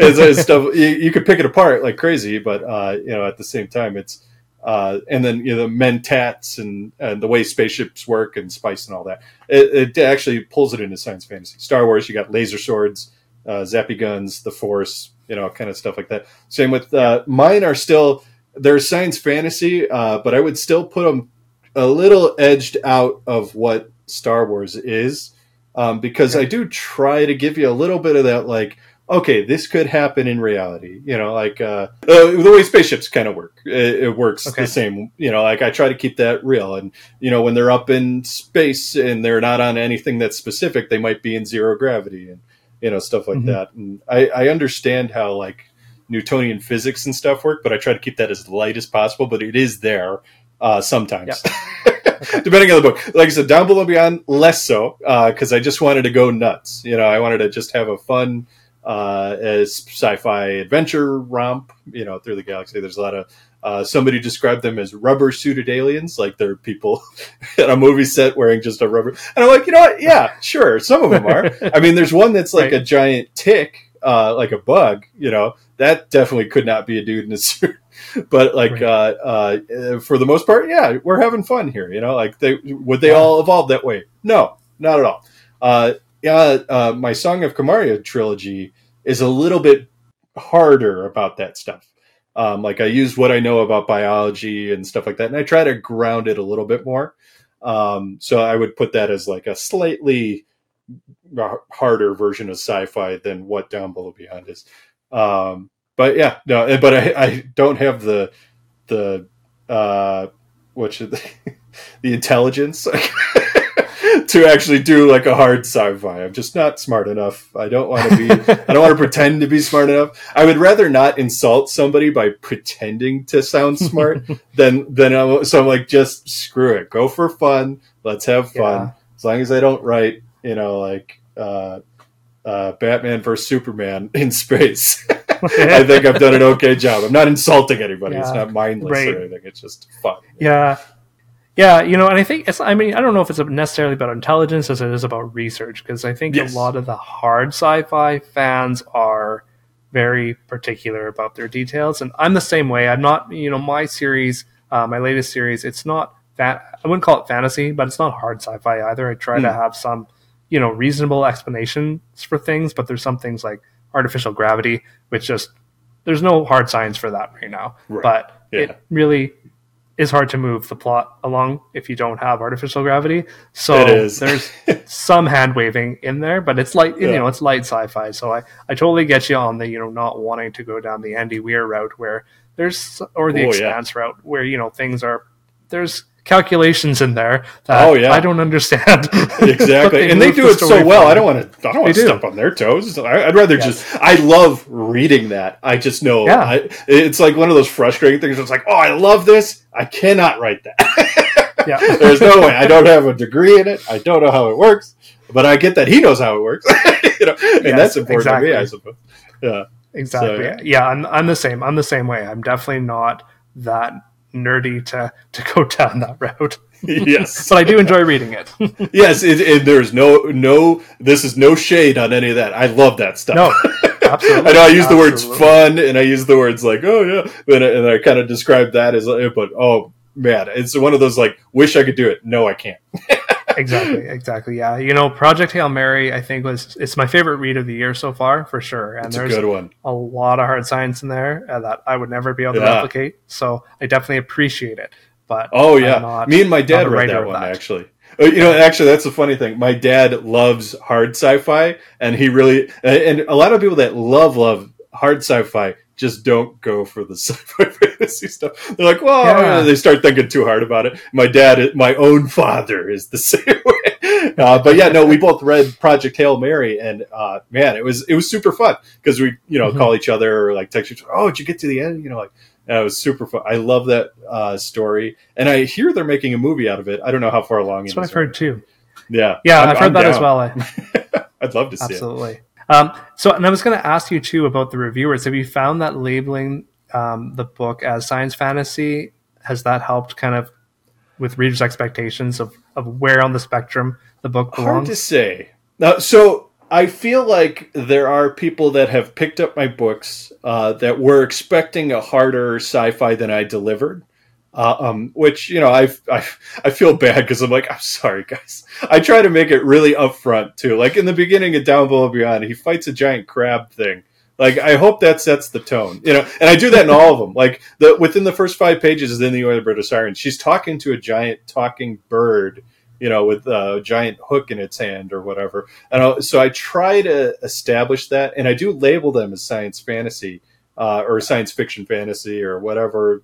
S1: it's, it's stuff you, you could pick it apart like crazy, but uh, you know, at the same time, it's. Uh, and then you know the mentats and, and the way spaceships work and spice and all that. It, it actually pulls it into science fantasy. Star Wars, you got laser swords, uh, zappy guns, the force, you know, kind of stuff like that. Same with uh, mine are still they're science fantasy, uh, but I would still put them a little edged out of what Star Wars is, um, because I do try to give you a little bit of that like okay, this could happen in reality. You know, like uh, uh, the way spaceships kind of work. It, it works
S2: Okay.
S1: the same. You know, like I try to keep that real. And you know, when they're up in space and they're not on anything that's specific, they might be in zero gravity and you know stuff like
S2: Mhm.
S1: that. And I, I understand how like Newtonian physics and stuff work, but I try to keep that as light as possible. But it is there uh, sometimes. <laughs> Depending on the book, like I said, down below beyond less so because I just wanted to go nuts. You know, I wanted to just have a fun uh, as sci-fi adventure romp. You know, through the galaxy. There's a lot of uh, somebody described them as rubber suited aliens, like they're people <laughs> at a movie set wearing just a rubber. And I'm like, you know what? Yeah, sure. Some of them are. <laughs> I mean, there's one that's like
S2: Right.
S1: a giant tick, uh, like a bug. You know, that definitely could not be a dude in a <laughs> suit. But like
S2: Right.
S1: uh, uh, for the most part, yeah, we're having fun here. You know, like they would they
S2: Yeah.
S1: all evolve that way? No, not at all. Uh, yeah, uh, my Song of Kamaria trilogy is a little bit harder about that stuff. Um, like I use what I know about biology and stuff like that, and I try to ground it a little bit more. Um, so I would put that as like a slightly harder version of sci-fi than what Down Below Beyond is. Um, but yeah, no, eh, but I, I don't have the the uh, what should <laughs> the, the intelligence <laughs> to actually do like a hard sci-fi. I'm just not smart enough. I don't want to be. <laughs> I don't want to pretend to be smart enough. I would rather not insult somebody by pretending to sound smart than than I'm, so I'm like just screw it. Go for fun. Let's have fun.
S2: Yeah.
S1: As long as I don't write, you know, like uh, uh, Batman versus Superman in space. <laughs> I think I've done an okay job. I'm not insulting anybody. It's not mindless
S2: Right.
S1: or anything. It's just fun.
S2: Yeah. Yeah, you know, and I think it's, I mean, I don't know if it's necessarily about intelligence as it is about research, because I think
S1: Yes.
S2: a lot of the hard sci fi fans are very particular about their details. And I'm the same way. I'm not, you know, my series, uh, my latest series, it's not that, I wouldn't call it fantasy, but it's not hard sci fi either. I try to
S1: Hmm.
S2: have some, you know, reasonable explanations for things, but there's some things like artificial gravity, which just, there's no hard science for that right now.
S1: Right.
S2: But
S1: Yeah.
S2: it really is hard to move the plot along if you don't have artificial gravity. So there's <laughs> some hand waving in there, but it's light, you know, it's light sci-fi. So I, I totally get you on the, you know, not wanting to go down the Andy Weir route where there's, or the
S1: Oh, yeah.
S2: expanse route where, you know, things are, there's calculations in there that
S1: Oh, yeah.
S2: I don't understand. <laughs>
S1: Exactly and they do it so well i don't want to i don't want to
S2: do.
S1: step on their toes I, i'd rather
S2: Yes.
S1: just i love reading that i just know
S2: Yeah.
S1: I, it's like one of those frustrating things it's like oh i love this i cannot write that <laughs>
S2: Yeah.
S1: there's no way i don't have a degree in it i don't know how it works but i get that he knows how it works <laughs> you know and
S2: Yes,
S1: that's important to me i suppose yeah
S2: Exactly.
S1: So, yeah.
S2: yeah, I'm, I'm the same. I'm the same way. I'm definitely not that nerdy to, to go <laughs> down that route.
S1: yes <laughs>
S2: but I do enjoy reading it. <laughs>
S1: yes it, it, there's no no this is no shade on any of that i love that stuff
S2: no, absolutely.
S1: I know I use the words fun and I use the words like oh yeah, and I, and I kind of describe that as uh, but oh man, it's one of those like wish I could do it. No, I can't.
S2: Exactly, exactly. Yeah, you know, Project Hail Mary, I think was it's my favorite read of the year so far for sure. And
S1: It's a
S2: there's
S1: good one.
S2: a lot of hard science in there uh, that I would never be able to
S1: Yeah.
S2: replicate. So I definitely appreciate it. But
S1: Oh
S2: I'm
S1: yeah,
S2: not-
S1: me and my dad read that one
S2: that.
S1: actually. Uh, You know, actually, that's the funny thing. My dad loves hard sci-fi, and he really and a lot of people that love love hard sci-fi just don't go for the <laughs> sci-fi fantasy stuff. They're like, well,
S2: Yeah.
S1: they start thinking too hard about it. My dad, my own father, is the <laughs> same way. Uh, but yeah, no, we both read Project Hail Mary, and uh, man, it was it was super fun because we you know
S2: Mhm.
S1: call each other or like text each other. Oh, did you get to the end? You know, like. And it was super fun. I love that uh, story, and I hear they're making a movie out of it. I don't know how far along.
S2: that's
S1: it
S2: what. I've heard too.
S1: Yeah,
S2: Yeah,
S1: I'm-
S2: I've heard
S1: I'm
S2: that as well. I, <laughs>
S1: I'd love to see it.
S2: Absolutely. Um, so, and I was going to ask you too about the reviewers. Have you found that labeling um, the book as science fantasy has that helped kind of with readers' expectations of, of where on the spectrum the book belongs?
S1: Hard to say. Now, so I feel like there are people that have picked up my books uh, that were expecting a harder sci-fi than I delivered. Uh, um, which you know, I I, I feel bad because I'm like, I'm sorry, guys. I try to make it really upfront too. Like in the beginning of Down Below Beyond, he fights a giant crab thing. Like I hope that sets the tone, you know. And I do that in all of them. Like the within the first five pages is in the Orbit of Sirens. She's talking to a giant talking bird you know, with a giant hook in its hand or whatever. And I'll, so I try to establish that, and I do label them as science fantasy uh, or science fiction fantasy or whatever.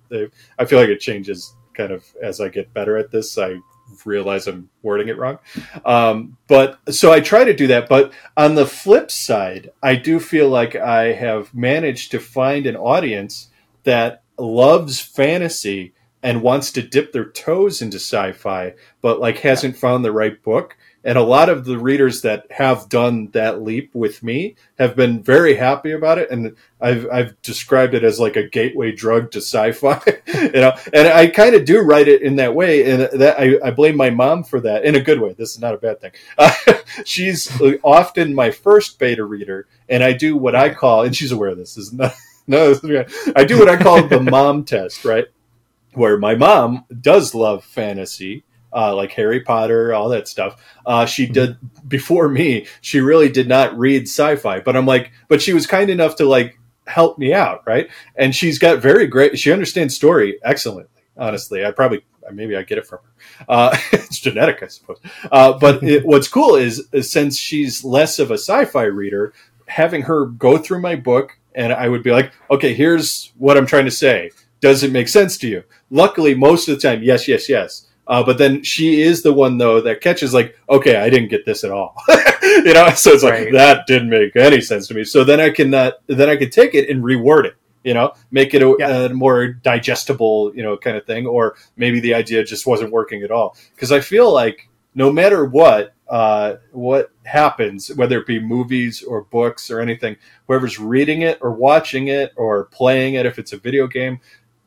S1: I feel like it changes kind of as I get better at this. I realize I'm wording it wrong. Um, but so I try to do that. But on the flip side, I do feel like I have managed to find an audience that loves fantasy and wants to dip their toes into sci-fi, but like hasn't found the right book. And a lot of the readers that have done that leap with me have been very happy about it. And I've, I've described it as like a gateway drug to sci-fi, <laughs> you know, and I kind of do write it in that way. And that I, I blame my mom for that in a good way. This is not a bad thing. <laughs> Uh, she's often my first beta reader and I do what I call, and she's aware of this, is not, <laughs> no, I do what I call the mom test, right? Where my mom does love fantasy uh, like Harry Potter, all that stuff. Uh, she mm-hmm. did before me. She really did not read sci-fi, but I'm like, but she was kind enough to like help me out, right? And she's got very great. She understands story excellently. Honestly, I probably maybe I get it from her. Uh, <laughs> it's genetic, I suppose. Uh, but <laughs> it, what's cool is, is since she's less of a sci-fi reader, having her go through my book and I would be like, okay, here's what I'm trying to say. Does it make sense to you? Luckily, most of the time, yes, yes, yes uh, but then she is the one though that catches like, okay, I didn't get this at all. <laughs> you know, so it's like that didn't make any sense to me. So then I can uh, then I can take it and reword it. You know, make it a, yeah. a more digestible, you know, kind of thing, or maybe the idea just wasn't working at all. Because I feel like no matter what, uh, what happens, whether it be movies or books or anything, whoever's reading it or watching it or playing it, if it's a video game,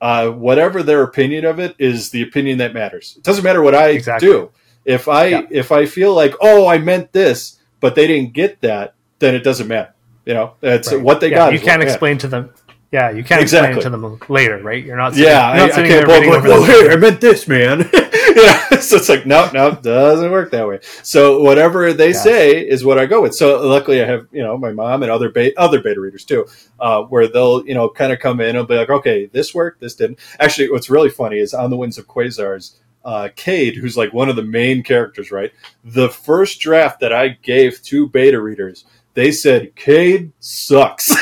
S1: uh, whatever their opinion of it is the opinion that matters. It doesn't matter what I exactly. do. If I yeah. if I feel like oh I meant this, but they didn't get that, then it doesn't matter. You know, that's right. what they
S2: yeah,
S1: got.
S2: You can't explain to them. Yeah, you can't
S1: exactly.
S2: explain to them later, right? You're not.
S1: Sitting, yeah, you're not I, I can't pull like, well, hey, I meant this, man. <laughs> <laughs> Yeah, <laughs> so it's like, no, no, doesn't work that way. So whatever they yeah. say is what I go with. So luckily, I have you know my mom and other beta, other beta readers too, uh, where they'll you know kind of come in and be like, okay, this worked, this didn't. Actually, what's really funny is on the Winds of Quasars. Uh, Cade, who's like one of the main characters, right? The first draft that I gave to beta readers, they said Cade sucks.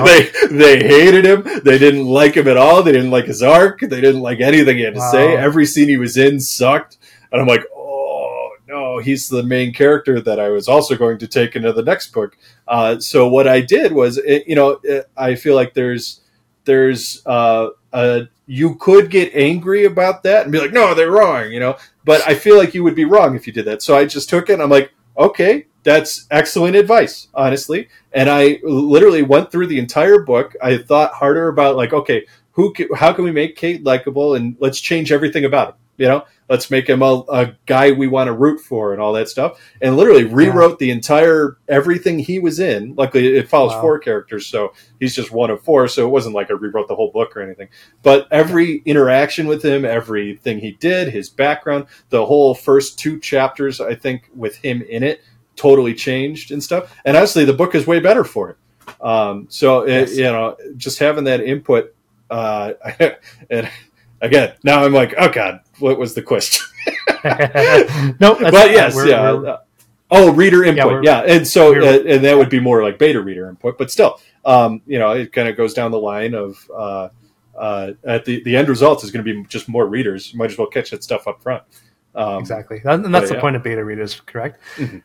S1: <laughs> they they hated him. They didn't like him at all. They didn't like his arc. They didn't like anything he had to wow. say. Every scene he was in sucked. And I'm like, oh no, he's the main character that I was also going to take into the next book. Uh, so what I did was, it, you know, it, I feel like there's there's uh, a you could get angry about that and be like, no, they're wrong, you know. But I feel like you would be wrong if you did that. So I just took it. I'm like, okay, that's excellent advice, honestly. And I literally went through the entire book. I thought harder about like, okay, who, can, how can we make Cade likable, and let's change everything about him. You know, let's make him a, a guy we want to root for and all that stuff. And literally rewrote yeah. the entire everything he was in. Luckily, it follows wow. four characters, so he's just one of four. So it wasn't like I rewrote the whole book or anything. But every interaction with him, everything he did, his background, the whole first two chapters, I think, with him in it totally changed and stuff. And honestly, the book is way better for it. Um, so yes. it, you know, just having that input, uh, <laughs> and again, now I'm like, oh god, what was the question? <laughs>
S2: no,
S1: but yes, we're, yeah. We're, oh, reader input, yeah, yeah. and so uh, and that would be more like beta reader input, but still, um, you know, it kind of goes down the line of. Uh, uh, at the the end result is going to be just more readers. You might as well catch that stuff up front.
S2: Um, exactly, and that's the yeah. point of beta readers, correct? Mm-hmm.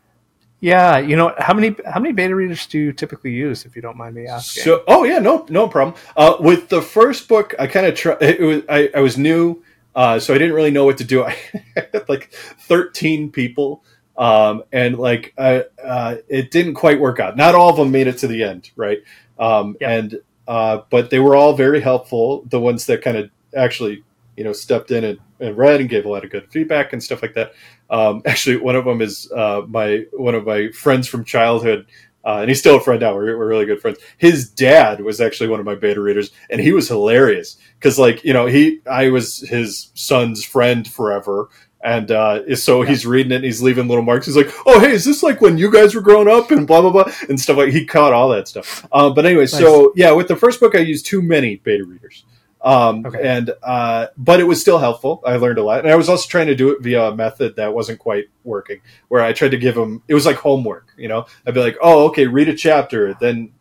S2: Yeah, you know how many how many beta readers do you typically use, if you don't mind me asking?
S1: So, oh yeah, no, no problem. Uh, with the first book, I kind of tr- it was I, I was new, uh, so I didn't really know what to do. <laughs> I had like thirteen people, um, and like uh, uh, it didn't quite work out. Not all of them made it to the end, right? Um, yeah. And uh, but they were all very helpful. The ones that kind of actually you know stepped in and, and read and gave a lot of good feedback and stuff like that. Um, <laughs> actually, one of them is uh, my one of my friends from childhood, uh, and he's still a friend now. We're, we're really good friends. His dad was actually one of my beta readers, and he was hilarious because, like, you know, he I was his son's friend forever, and uh, so he's reading it and he's leaving little marks. He's like, "Oh, hey, is this like when you guys were growing up?" and blah blah blah and stuff like. He caught all that stuff. Uh, but anyway, nice. so yeah, with the first book, I used too many beta readers. Um,
S2: Okay.
S1: And uh, but it was still helpful. I learned a lot, and I was also trying to do it via a method that wasn't quite working. Where I tried to give them, it was like homework. You know, I'd be like, "Oh, okay, read a chapter, then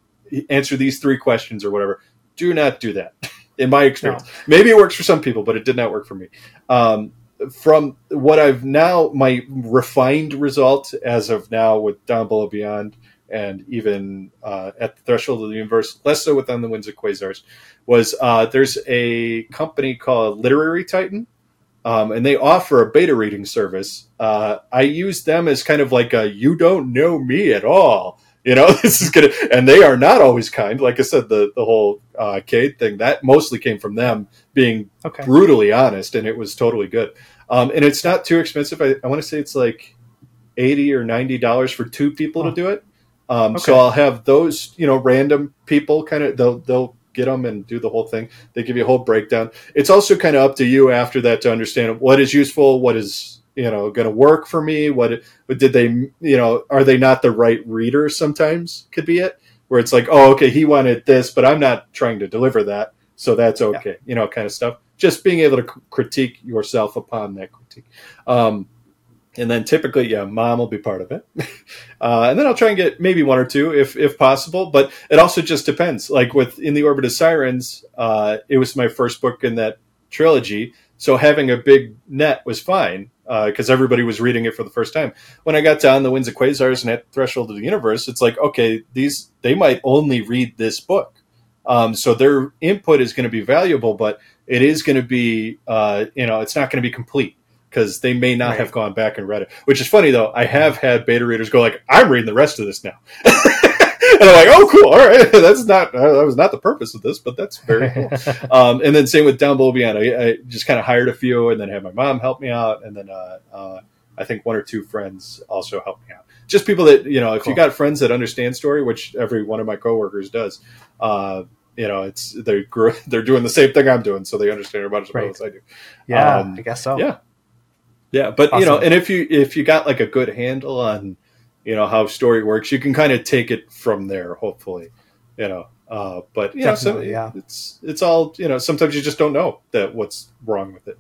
S1: answer these three questions or whatever." Do not do that. <laughs> In my experience, maybe it works for some people, but it did not work for me. Um, from what I've now, my refined result as of now with Down Below Beyond, and even uh, at the Threshold of the Universe, less so within the Winds of Quasars, was uh, there's a company called Literary Titan, um, and they offer a beta reading service. Uh, I use them as kind of like a "you don't know me at all." You know, <laughs> this is gonna, and they are not always kind. Like I said, the the whole uh, Cade thing that mostly came from them being
S2: Okay.
S1: brutally honest, and it was totally good. Um, and it's not too expensive. I, I want to say it's like eighty or ninety dollars for two people
S2: Oh.
S1: to do it. Um, So I'll have those, you know, random people kind of they'll they'll get them and do the whole thing. They give you a whole breakdown. It's also kind of up to you after that to understand what is useful, what is you know going to work for me. What, did they you know are they not the right reader? Sometimes could be it where it's like oh okay he wanted this, but I'm not trying to deliver that, so that's okay. You know, kind of stuff. Just being able to critique yourself upon that critique. Um, and then typically, yeah, mom will be part of it, <laughs> uh, and then I'll try and get maybe one or two if if possible. But it also just depends. Like with in the orbit of sirens, uh, it was my first book in that trilogy, so having a big net was fine because everybody was reading it for the first time. When I got down the winds of quasars and at threshold of the universe, it's like okay, these they might only read this book, um, so their input is going to be valuable, but it is going to be uh, you know it's not going to be complete because they may not
S2: Right.
S1: have gone back and read it. Which is funny though. I have had beta readers go like, "I'm reading the rest of this now," <laughs> and I'm like, "Oh, cool. All right, <laughs> that's not uh, that was not the purpose of this, but that's very cool." <laughs> um, and then same with Down Below Beyond. I, I just kind of hired a few, and then had my mom help me out, and then uh, uh, I think one or two friends also helped me out. Just people that you know, if you got friends that understand story, which every one of my coworkers does. Uh, you know, it's they're they're doing the same thing I'm doing, so they understand about it as well
S2: Right.
S1: as I do.
S2: yeah,
S1: Um,
S2: I guess so.
S1: yeah. Yeah, but you know, and if you if you got like a good handle on, you know, how story works, you can kind of take it from there. Hopefully, you know. Uh, but know, so
S2: yeah.
S1: it's it's all you know. Sometimes you just don't know that what's wrong with it.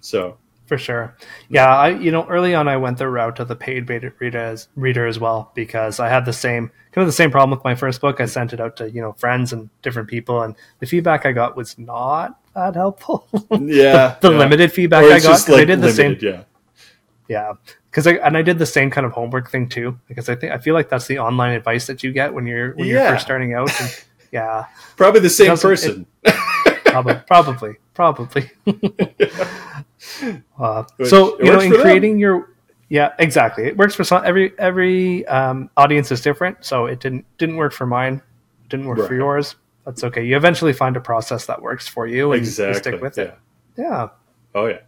S1: So
S2: for sure. Yeah, I you know early on I went the route of the paid beta reader as, reader as well because I had the same kind of the same problem with my first book. I sent it out to you know friends and different people, and the feedback I got was not that helpful. <laughs>
S1: yeah,
S2: the
S1: yeah.
S2: limited feedback I
S1: it's
S2: got,
S1: just
S2: 'cause I did the same.
S1: Yeah,
S2: Yeah, because I and I did the same kind of homework thing too because I think I feel like that's the online advice that you get when you're when you're first starting out. And, <laughs> yeah,
S1: probably the same
S2: doesn't-
S1: person. <laughs>
S2: probably, probably, probably. Uh,
S1: Which-
S2: so you know, in
S1: for them.
S2: creating your yeah, exactly. It works for some every every um, audience is different. So it didn't didn't work for mine. Didn't work for yours. That's okay. You eventually find a process that works for you and you stick with
S1: yeah.
S2: it. Yeah.
S1: Oh yeah.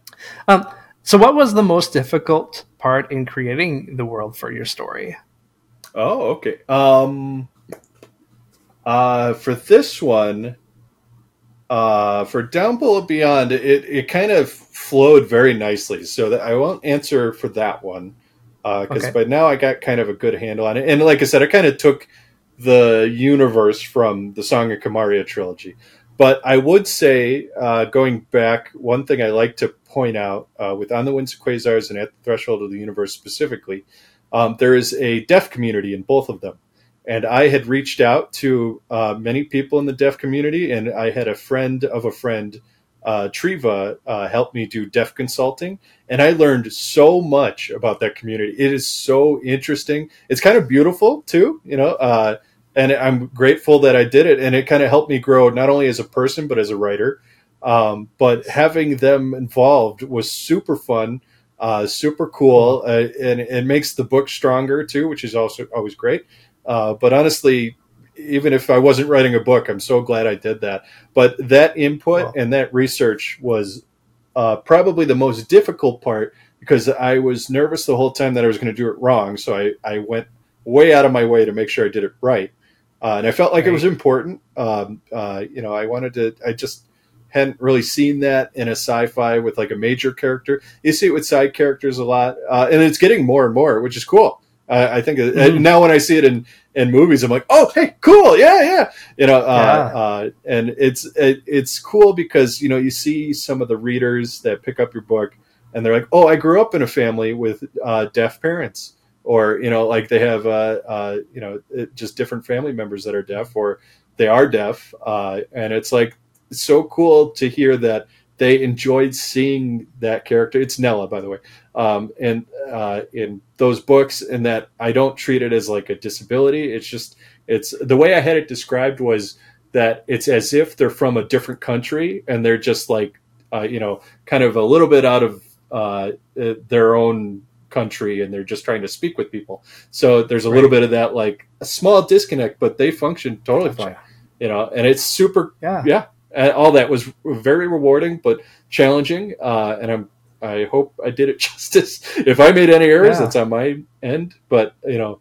S2: Um, so, what was the most difficult part in creating the world for your story?
S1: Oh, okay. Um, uh, for this one, uh, for Down Below Beyond, it, it kind of flowed very nicely. So that I won't answer for that one because
S2: Okay.
S1: by now I got kind of a good handle on it. And like I said, I kind of took the universe from the Song of Kamaria trilogy. But I would say, uh, going back, one thing I like to point out uh, with On the Winds of Quasars and At the Threshold of the Universe specifically, um, there is a deaf community in both of them. And I had reached out to uh, many people in the deaf community, and I had a friend of a friend, uh, Triva, uh, help me do deaf consulting. And I learned so much about that community. It is so interesting. It's kind of beautiful, too, you know. And I'm grateful that I did it. And it kind of helped me grow not only as a person, but as a writer. Um, but having them involved was super fun, uh, super cool, uh, and it makes the book stronger too, which is also always great. Uh, but honestly, even if I wasn't writing a book, I'm so glad I did that. But that input
S2: Wow.
S1: and that research was uh, probably the most difficult part because I was nervous the whole time that I was going to do it wrong. So I, I went way out of my way to make sure I did it right. Uh, and I felt like it was important. Um, uh, you know, I wanted to, I just hadn't really seen that in a sci-fi with like a major character. You see it with side characters a lot, uh, and it's getting more and more, which is cool. I, I think mm-hmm. now when I see it in in movies, I'm like, oh, hey, cool, yeah, yeah, you know, uh, yeah. Uh, and it's it, it's cool because you know you see some of the readers that pick up your book and they're like, oh, I grew up in a family with uh, deaf parents, or you know, like they have uh, uh, you know just different family members that are deaf, or they are deaf, uh, and it's like it's so cool to hear that they enjoyed seeing that character. It's Nella, by the way, um, and uh, in those books, and that I don't treat it as like a disability. It's just it's the way I had it described was that it's as if they're from a different country and they're just like uh, you know kind of a little bit out of uh, their own country and they're just trying to speak with people. So there's a right. little bit of that like a small disconnect, but they function totally gotcha. fine. You know, and it's super yeah. Yeah. And all that was very rewarding but challenging. Uh, and I'm I hope I did it <laughs> justice. If I made any errors, yeah. that's on my end. But you know,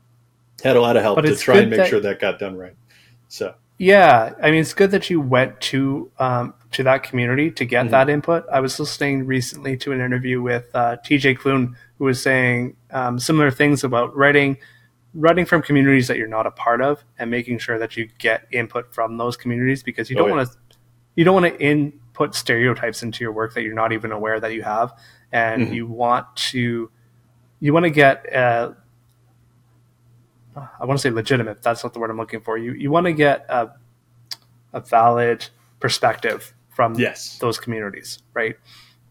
S1: had a lot of help but to try and make that, sure that got done right. So
S2: yeah, I mean, it's good that you went to um, to that community to get mm-hmm. that input. I was listening recently to an interview with uh, T.J. Klune, who was saying um, similar things about writing writing from communities that you're not a part of and making sure that you get input from those communities because you don't oh, want to you don't want to input stereotypes into your work that you're not even aware that you have and mm-hmm. you want to you want to get uh, I want to say legitimate. That's not the word I'm looking for. You you want to get a, a valid perspective from
S1: yes.
S2: those communities, right?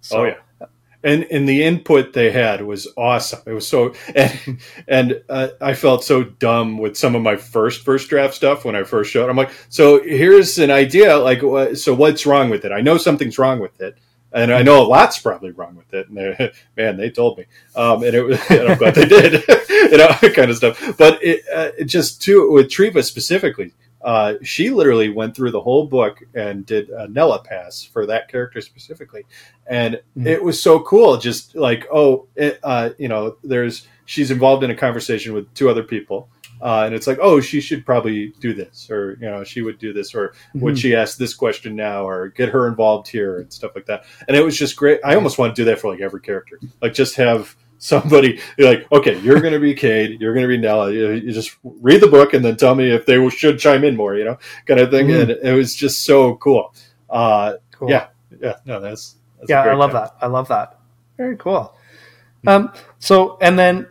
S1: So, oh yeah and and the input they had was awesome. It was so <laughs> and and uh, I felt so dumb with some of my first first draft stuff when I first showed. I'm like, so here's an idea. Like, so what's wrong with it? I know something's wrong with it, and I know a lot's probably wrong with it. And <laughs> man, they told me, um, and it was. <laughs> And I'm glad they did, you know, kind of stuff. But it, uh, it just too with Treva specifically uh, she literally went through the whole book and did a Nella pass for that character specifically, and mm-hmm. it was so cool. Just like oh, it, uh, you know, there's she's involved in a conversation with two other people, uh, and it's like oh, she should probably do this, or you know, she would do this, or mm-hmm. would she ask this question now, or get her involved here and stuff like that. And it was just great. I almost want to do that for like every character, like just have somebody like, okay, you're going to be Cade, you're going to be Nella. You, you, just read the book and then tell me if they should chime in more, you know, kind of thing. Mm-hmm. And it was just so cool. Uh, cool. Yeah, yeah, no, that's, that's
S2: yeah, I love time. that. I love that. Very cool. Um, so, and then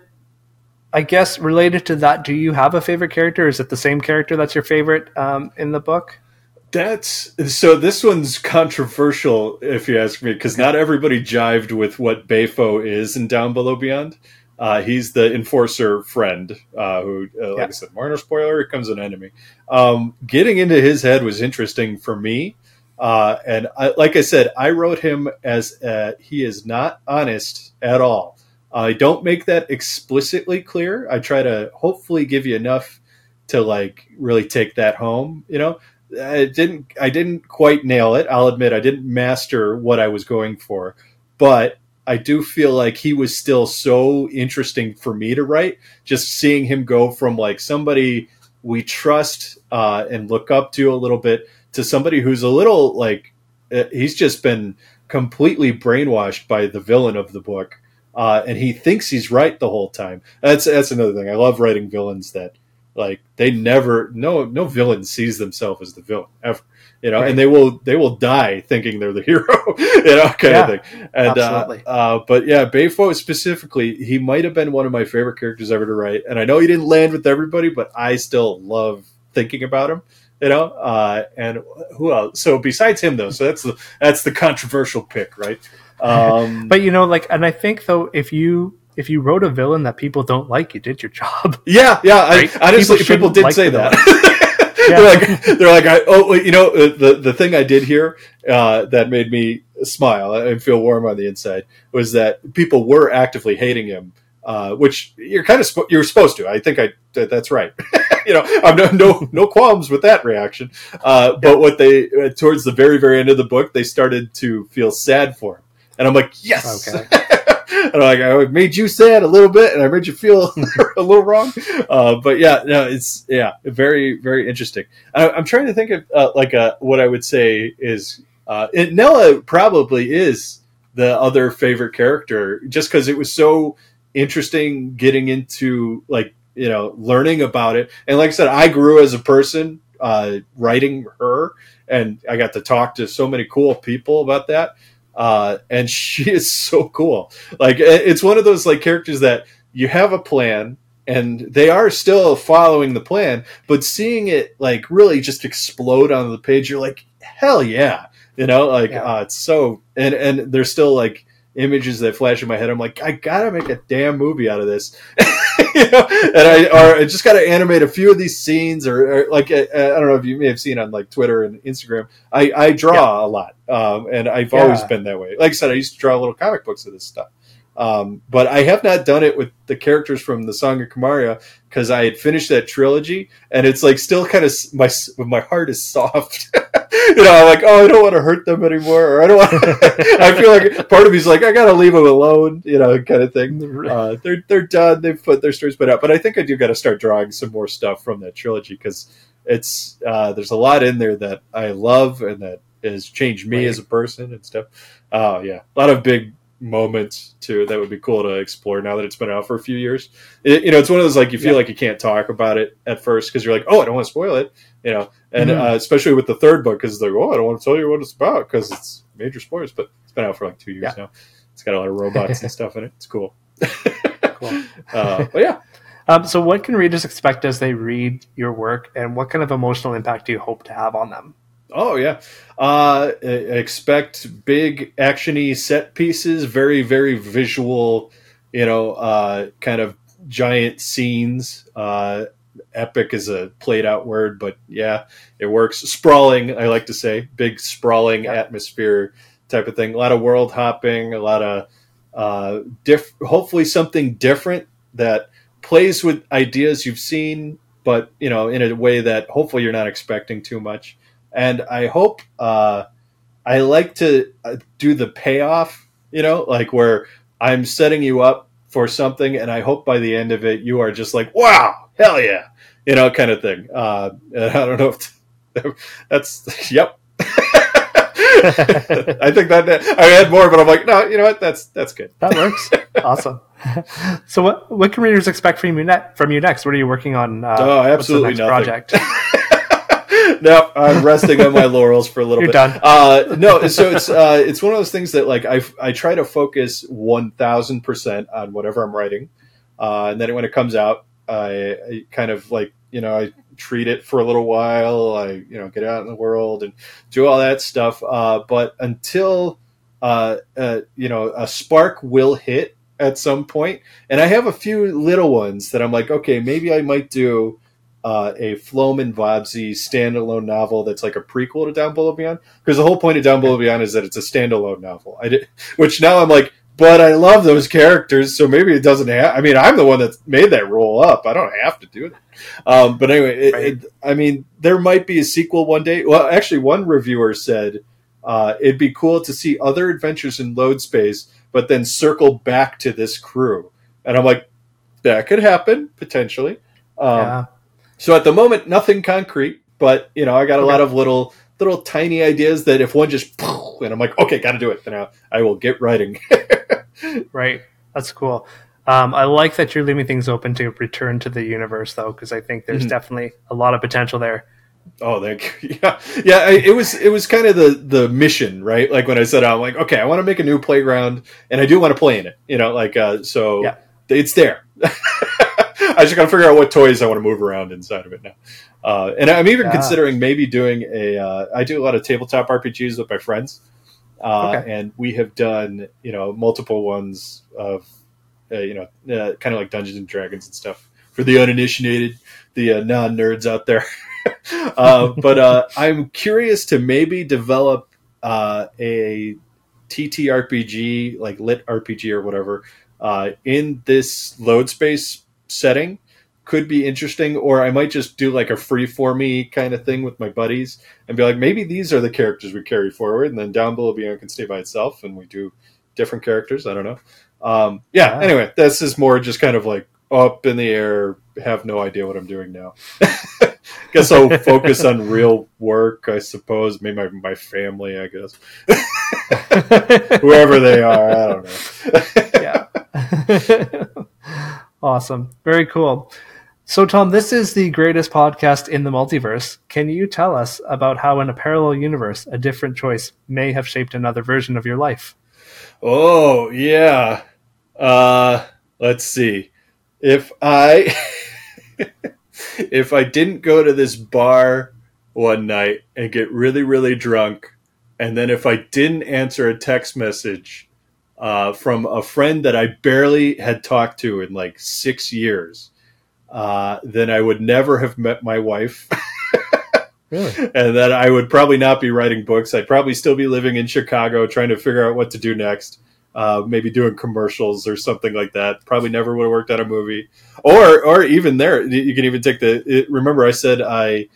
S2: I guess related to that, do you have a favorite character? Is it the same character that's your favorite um, in the book?
S1: That's so. This one's controversial, if you ask me, because not everybody jived with what Bafo is in Down Below Beyond. Uh, he's the enforcer friend uh, who, uh, like yeah. I said, minor spoiler, becomes an enemy. Um, getting into his head was interesting for me. Uh, and I, like I said, I wrote him as uh, he is not honest at all. I don't make that explicitly clear. I try to hopefully give you enough to like really take that home, you know. I didn't I didn't quite nail it. I'll admit I didn't master what I was going for, but I do feel like he was still so interesting for me to write. Just seeing him go from like somebody we trust uh, and look up to a little bit to somebody who's a little like uh, he's just been completely brainwashed by the villain of the book, uh, and he thinks he's right the whole time. That's that's another thing. I love writing villains that like they never no no villain sees themselves as the villain ever. You know, right. and they will they will die thinking they're the <laughs> hero, you know, kind yeah, of thing. And uh, uh, but yeah, Bafo specifically, he might have been one of my favorite characters ever to write. And I know he didn't land with everybody, but I still love thinking about him you know uh, and who else so besides him though so that's the that's the controversial pick right <laughs>
S2: um, but you know like and i think though if you if you wrote a villain that people don't like, you did your job. <laughs>
S1: Yeah, yeah. Right? I, honestly, people, people did like say that. <laughs> they're like, they're like, I, oh, you know, uh, the the thing I did here uh, that made me smile and feel warm on the inside was that people were actively hating him, uh, which you're kind of sp- you're supposed to. I think I that's right. <laughs> you know, I'm no, no no qualms with that reaction. Uh, but what they uh, towards the very very end of the book, they started to feel sad for him, and I'm like, yes. Okay. And like I made you sad a little bit, and I made you feel <laughs> a little wrong. Uh, but yeah, no, it's yeah, very very interesting. I, am trying to think of uh, like a, uh, what I would say is uh, it, Nella probably is the other favorite character, just because it was so interesting getting into like you know, learning about it. And like I said, I grew as a person uh, writing her, and I got to talk to so many cool people about that. Uh, and <laughs> she is so cool. Like it's one of those like characters that you have a plan and they are still following the plan, but seeing it like really just explode on the page, you're like, hell yeah, you know, like yeah. uh, it's so and and they're still like images that flash in my head. I'm like, I gotta make a damn movie out of this, <laughs> you know? and I or I just gotta animate a few of these scenes, or, or like I, I, don't know if you may have seen on like Twitter and Instagram. I, I draw yeah. a lot, um, and I've yeah. always been that way. Like I said, I used to draw little comic books of this stuff. Um, but I have not done it with the characters from the Song of Kamaria because I had finished that trilogy, and it's like still kind of my my heart is <laughs> soft. You know, I'm like, oh, I don't want to hurt them anymore, or I don't want. To... <laughs> I feel like part of me's like, I gotta leave them alone, you know, kind of thing. Uh, they're they're done. They've put their stories put out, but I think I do got to start drawing some more stuff from that trilogy because it's uh, there's a lot in there that I love and that has changed me right. as a person and stuff. Oh yeah, a lot of big moments too that would be cool to explore now that it's been out for a few years. It, you know, it's one of those like you feel yeah. like you can't talk about it at first because you're like, oh, I don't want to spoil it, you know, and mm-hmm. uh, especially with the third book because they're like, oh, I don't want to tell you what it's about because it's major spoilers, but it's been out for like two years yeah. now. It's got a lot of robots and stuff in it. It's cool. cool. <laughs> Uh, but yeah.
S2: Um, so, what can readers expect as they read your work, and what kind of emotional impact do you hope to have on them?
S1: Oh yeah, uh, expect big actiony set pieces, very very visual, you know, uh, kind of giant scenes. Uh, epic is a played out word, but yeah, it works. Sprawling, I like to say, big sprawling yeah. atmosphere type of thing. A lot of world hopping, a lot of uh, diff- hopefully something different that plays with ideas you've seen, but you know, in a way that hopefully you're not expecting too much and I hope uh, I like to uh, do the payoff. You know, like where I'm setting you up for something, and I hope by the end of it you are just like, "Wow, hell yeah!" You know, kind of thing. Uh, I don't know if <laughs> that's yep. <laughs> I think that I had more, but I'm like, no, you know what? That's that's good.
S2: That works. <laughs> awesome. So, what what can readers expect from you next? From you next? What are you working on?
S1: Uh, oh, absolutely nothing. Project. <laughs> no, I'm resting on my laurels for a little
S2: You're
S1: bit.
S2: Done.
S1: Uh, no, so it's uh, it's one of those things that like I I try to focus one thousand percent on whatever I'm writing, uh, and then when it comes out, I, I, kind of like you know I treat it for a little while. I you know get out in the world and do all that stuff. Uh, but until uh, uh, you know a spark will hit at some point, and I have a few little ones that I'm like, okay, maybe I might do uh, a Floman Vobsey standalone novel that's like a prequel to Down Below Beyond. Because the whole point of Down Below Beyond is that it's a standalone novel. I did, which now I'm like, but I love those characters, so maybe it doesn't have. I mean, I'm the one that made that roll up. I don't have to do it. Um, but anyway, it, right. it, I mean, there might be a sequel one day. Well, actually, one reviewer said uh, it'd be cool to see other adventures in load space, but then circle back to this crew. And I'm like, that could happen potentially. Um, yeah. So at the moment, nothing concrete, but you know, I got a okay. lot of little little tiny ideas that if one just <laughs> and I'm like, okay, got to do it. Then I, I will get writing. <laughs>
S2: right, that's cool. Um, I like that you're leaving things open to return to the universe, though, because I think there's mm-hmm. definitely a lot of potential there.
S1: Oh, thank you. <laughs> Yeah, yeah. It was it was kind of the the mission, right? Like when I said, I'm like, okay, I want to make a new playground, and I do want to play in it. You know, like uh, so, yeah. it's there. I just got to figure out what toys I want to move around inside of it now. Uh, and I'm even yeah. considering maybe doing a. Uh, I do a lot of tabletop RPGs with my friends, uh, okay. and we have done you know multiple ones of uh, you know uh, kind of like Dungeons and Dragons and stuff for the uninitiated, the uh, non nerds out there. <laughs> <laughs> but I'm curious to maybe develop a TTRPG, like lit RPG or whatever, in this load space setting could be interesting or i might just do like a free for me kind of thing with my buddies and be like maybe these are the characters we carry forward and then down below beyond can stay by itself and we do different characters i don't know. Um, yeah, anyway this is more just kind of like up in the air have no idea what i'm doing now. <laughs> Guess i'll <laughs> focus on real work i suppose. Maybe my, my family i guess. <laughs> Whoever they are i don't know.
S2: Yeah Awesome. Very cool. So, Tom, this is the greatest podcast in the multiverse. Can you tell us about how, in a parallel universe, a different choice may have shaped another version of your life?
S1: Oh, yeah. Uh, let's see. If I <laughs> if I didn't go to this bar one night and get really really drunk, and then if I didn't answer a text message uh, from a friend that I barely had talked to in like six years, uh, then I would never have met my wife. <laughs>
S2: Really?
S1: and that I would probably not be writing books. I'd probably still be living in Chicago trying to figure out what to do next. Uh, maybe doing commercials or something like that. Probably never would have worked on a movie, or or even there, you can even take the. It, remember, I said I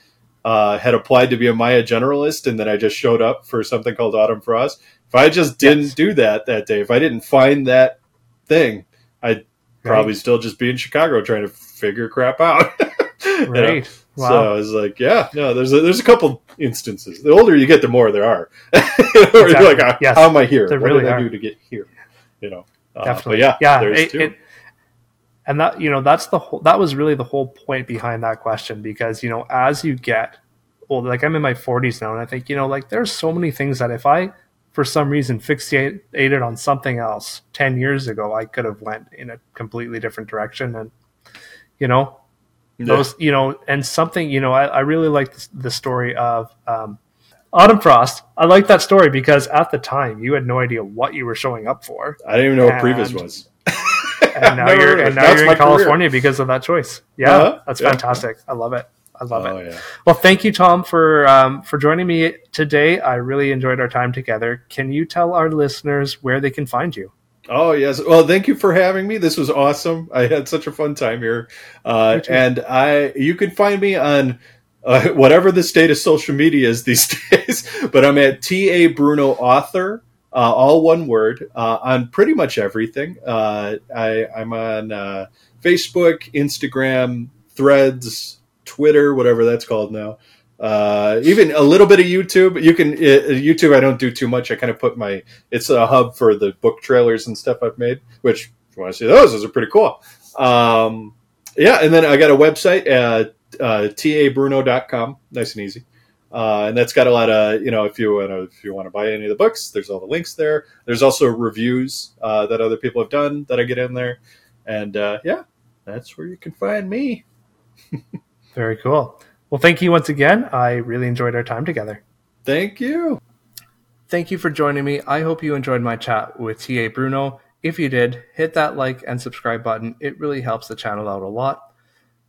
S1: uh, had applied to be a Maya generalist, and then I just showed up for something called Autumn Frost. If I just didn't
S2: Yes.
S1: do that that day, if I didn't find that thing, I'd probably
S2: Right.
S1: still just be in Chicago trying to figure crap out. <laughs> You know?
S2: Right. Wow.
S1: So I was like, yeah, no, there's a, there's a couple instances. The older you get, the more there are. <laughs> Where you're like,
S2: Exactly. Yes.
S1: how am I here?
S2: There
S1: what
S2: really
S1: did I
S2: are.
S1: do to get here? You know, uh,
S2: Definitely.
S1: But yeah,
S2: yeah.
S1: there's
S2: it-
S1: two.
S2: it- and that you know that's the whole that was really the whole point behind that question because you know as you get old, like I'm in my 40s now, and I think you know like there's so many things that if I for some reason fixated on something else 10 years ago, I could have went in a completely different direction, and you know
S1: Yeah.
S2: those you know and something you know i, I really like the, story of um, autumn frost i like that story because at the time you had no idea what you were showing up for
S1: I didn't even know what Previs
S2: and-
S1: was.
S2: and now <laughs> you're and now
S1: That's
S2: you're in
S1: career.
S2: california because of that choice yeah
S1: Uh-huh.
S2: that's
S1: Yeah.
S2: fantastic i love it i love
S1: oh
S2: it
S1: yeah.
S2: well thank you tom for um, for joining me today i really enjoyed our time together can you tell our listeners where they can find you
S1: Oh yes. Well, thank you for having me. This was awesome. I had such a fun time here, uh, and I you can find me on uh, whatever the state of social media is <laughs> these days. But I'm at ta Bruno author, uh, all one word, uh, on pretty much everything. Uh, I, I'm on uh, Facebook, Instagram, Threads, Twitter, whatever that's called now. Uh, even a little bit of YouTube. You can uh, YouTube. I don't do too much. I kind of put my it's a hub for the book trailers and stuff I've made, which if you want to see those, those are pretty cool. Um, yeah, and then I got a website at uh, tabruno.com, nice and easy. Uh, and that's got a lot of you know if you want to if you want to buy any of the books, there's all the links there. There's also reviews uh, that other people have done that I get in there, and uh, yeah, that's where you can find me. <laughs>
S2: very cool well thank you once again i really enjoyed our time together
S1: Thank you.
S2: Thank you for joining me. I hope you enjoyed my chat with TA Bruno. If you did, hit that like and subscribe button. It really helps the channel out a lot.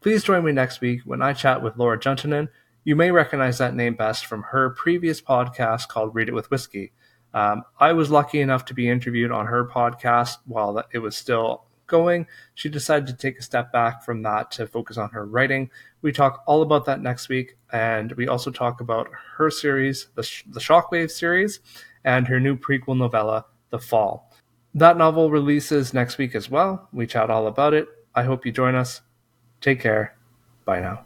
S2: Please join me next week when I chat with Laura Juntonen. You may recognize that name best from her previous podcast called Read It with Whiskey. Um, I was lucky enough to be interviewed on her podcast while it was still going. She decided to take a step back from that to focus on her writing. We talk all about that next week, and we also talk about her series, the, Sh- the Shockwave series, and her new prequel novella, The Fall. That novel releases next week as well. We chat all about it. I hope you join us. Take care. Bye now.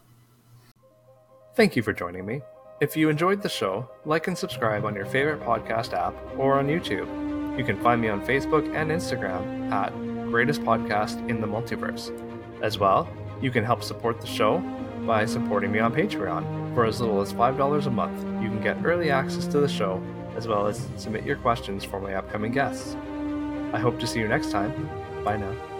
S2: Thank you for joining me. If you enjoyed the show, like and subscribe on your favorite podcast app or on YouTube. You can find me on Facebook and Instagram at Greatest Podcast in the Multiverse. As well, you can help support the show by supporting me on Patreon. For as little as $5 a month, you can get early access to the show as well as submit your questions for my upcoming guests. I hope to see you next time. Bye now.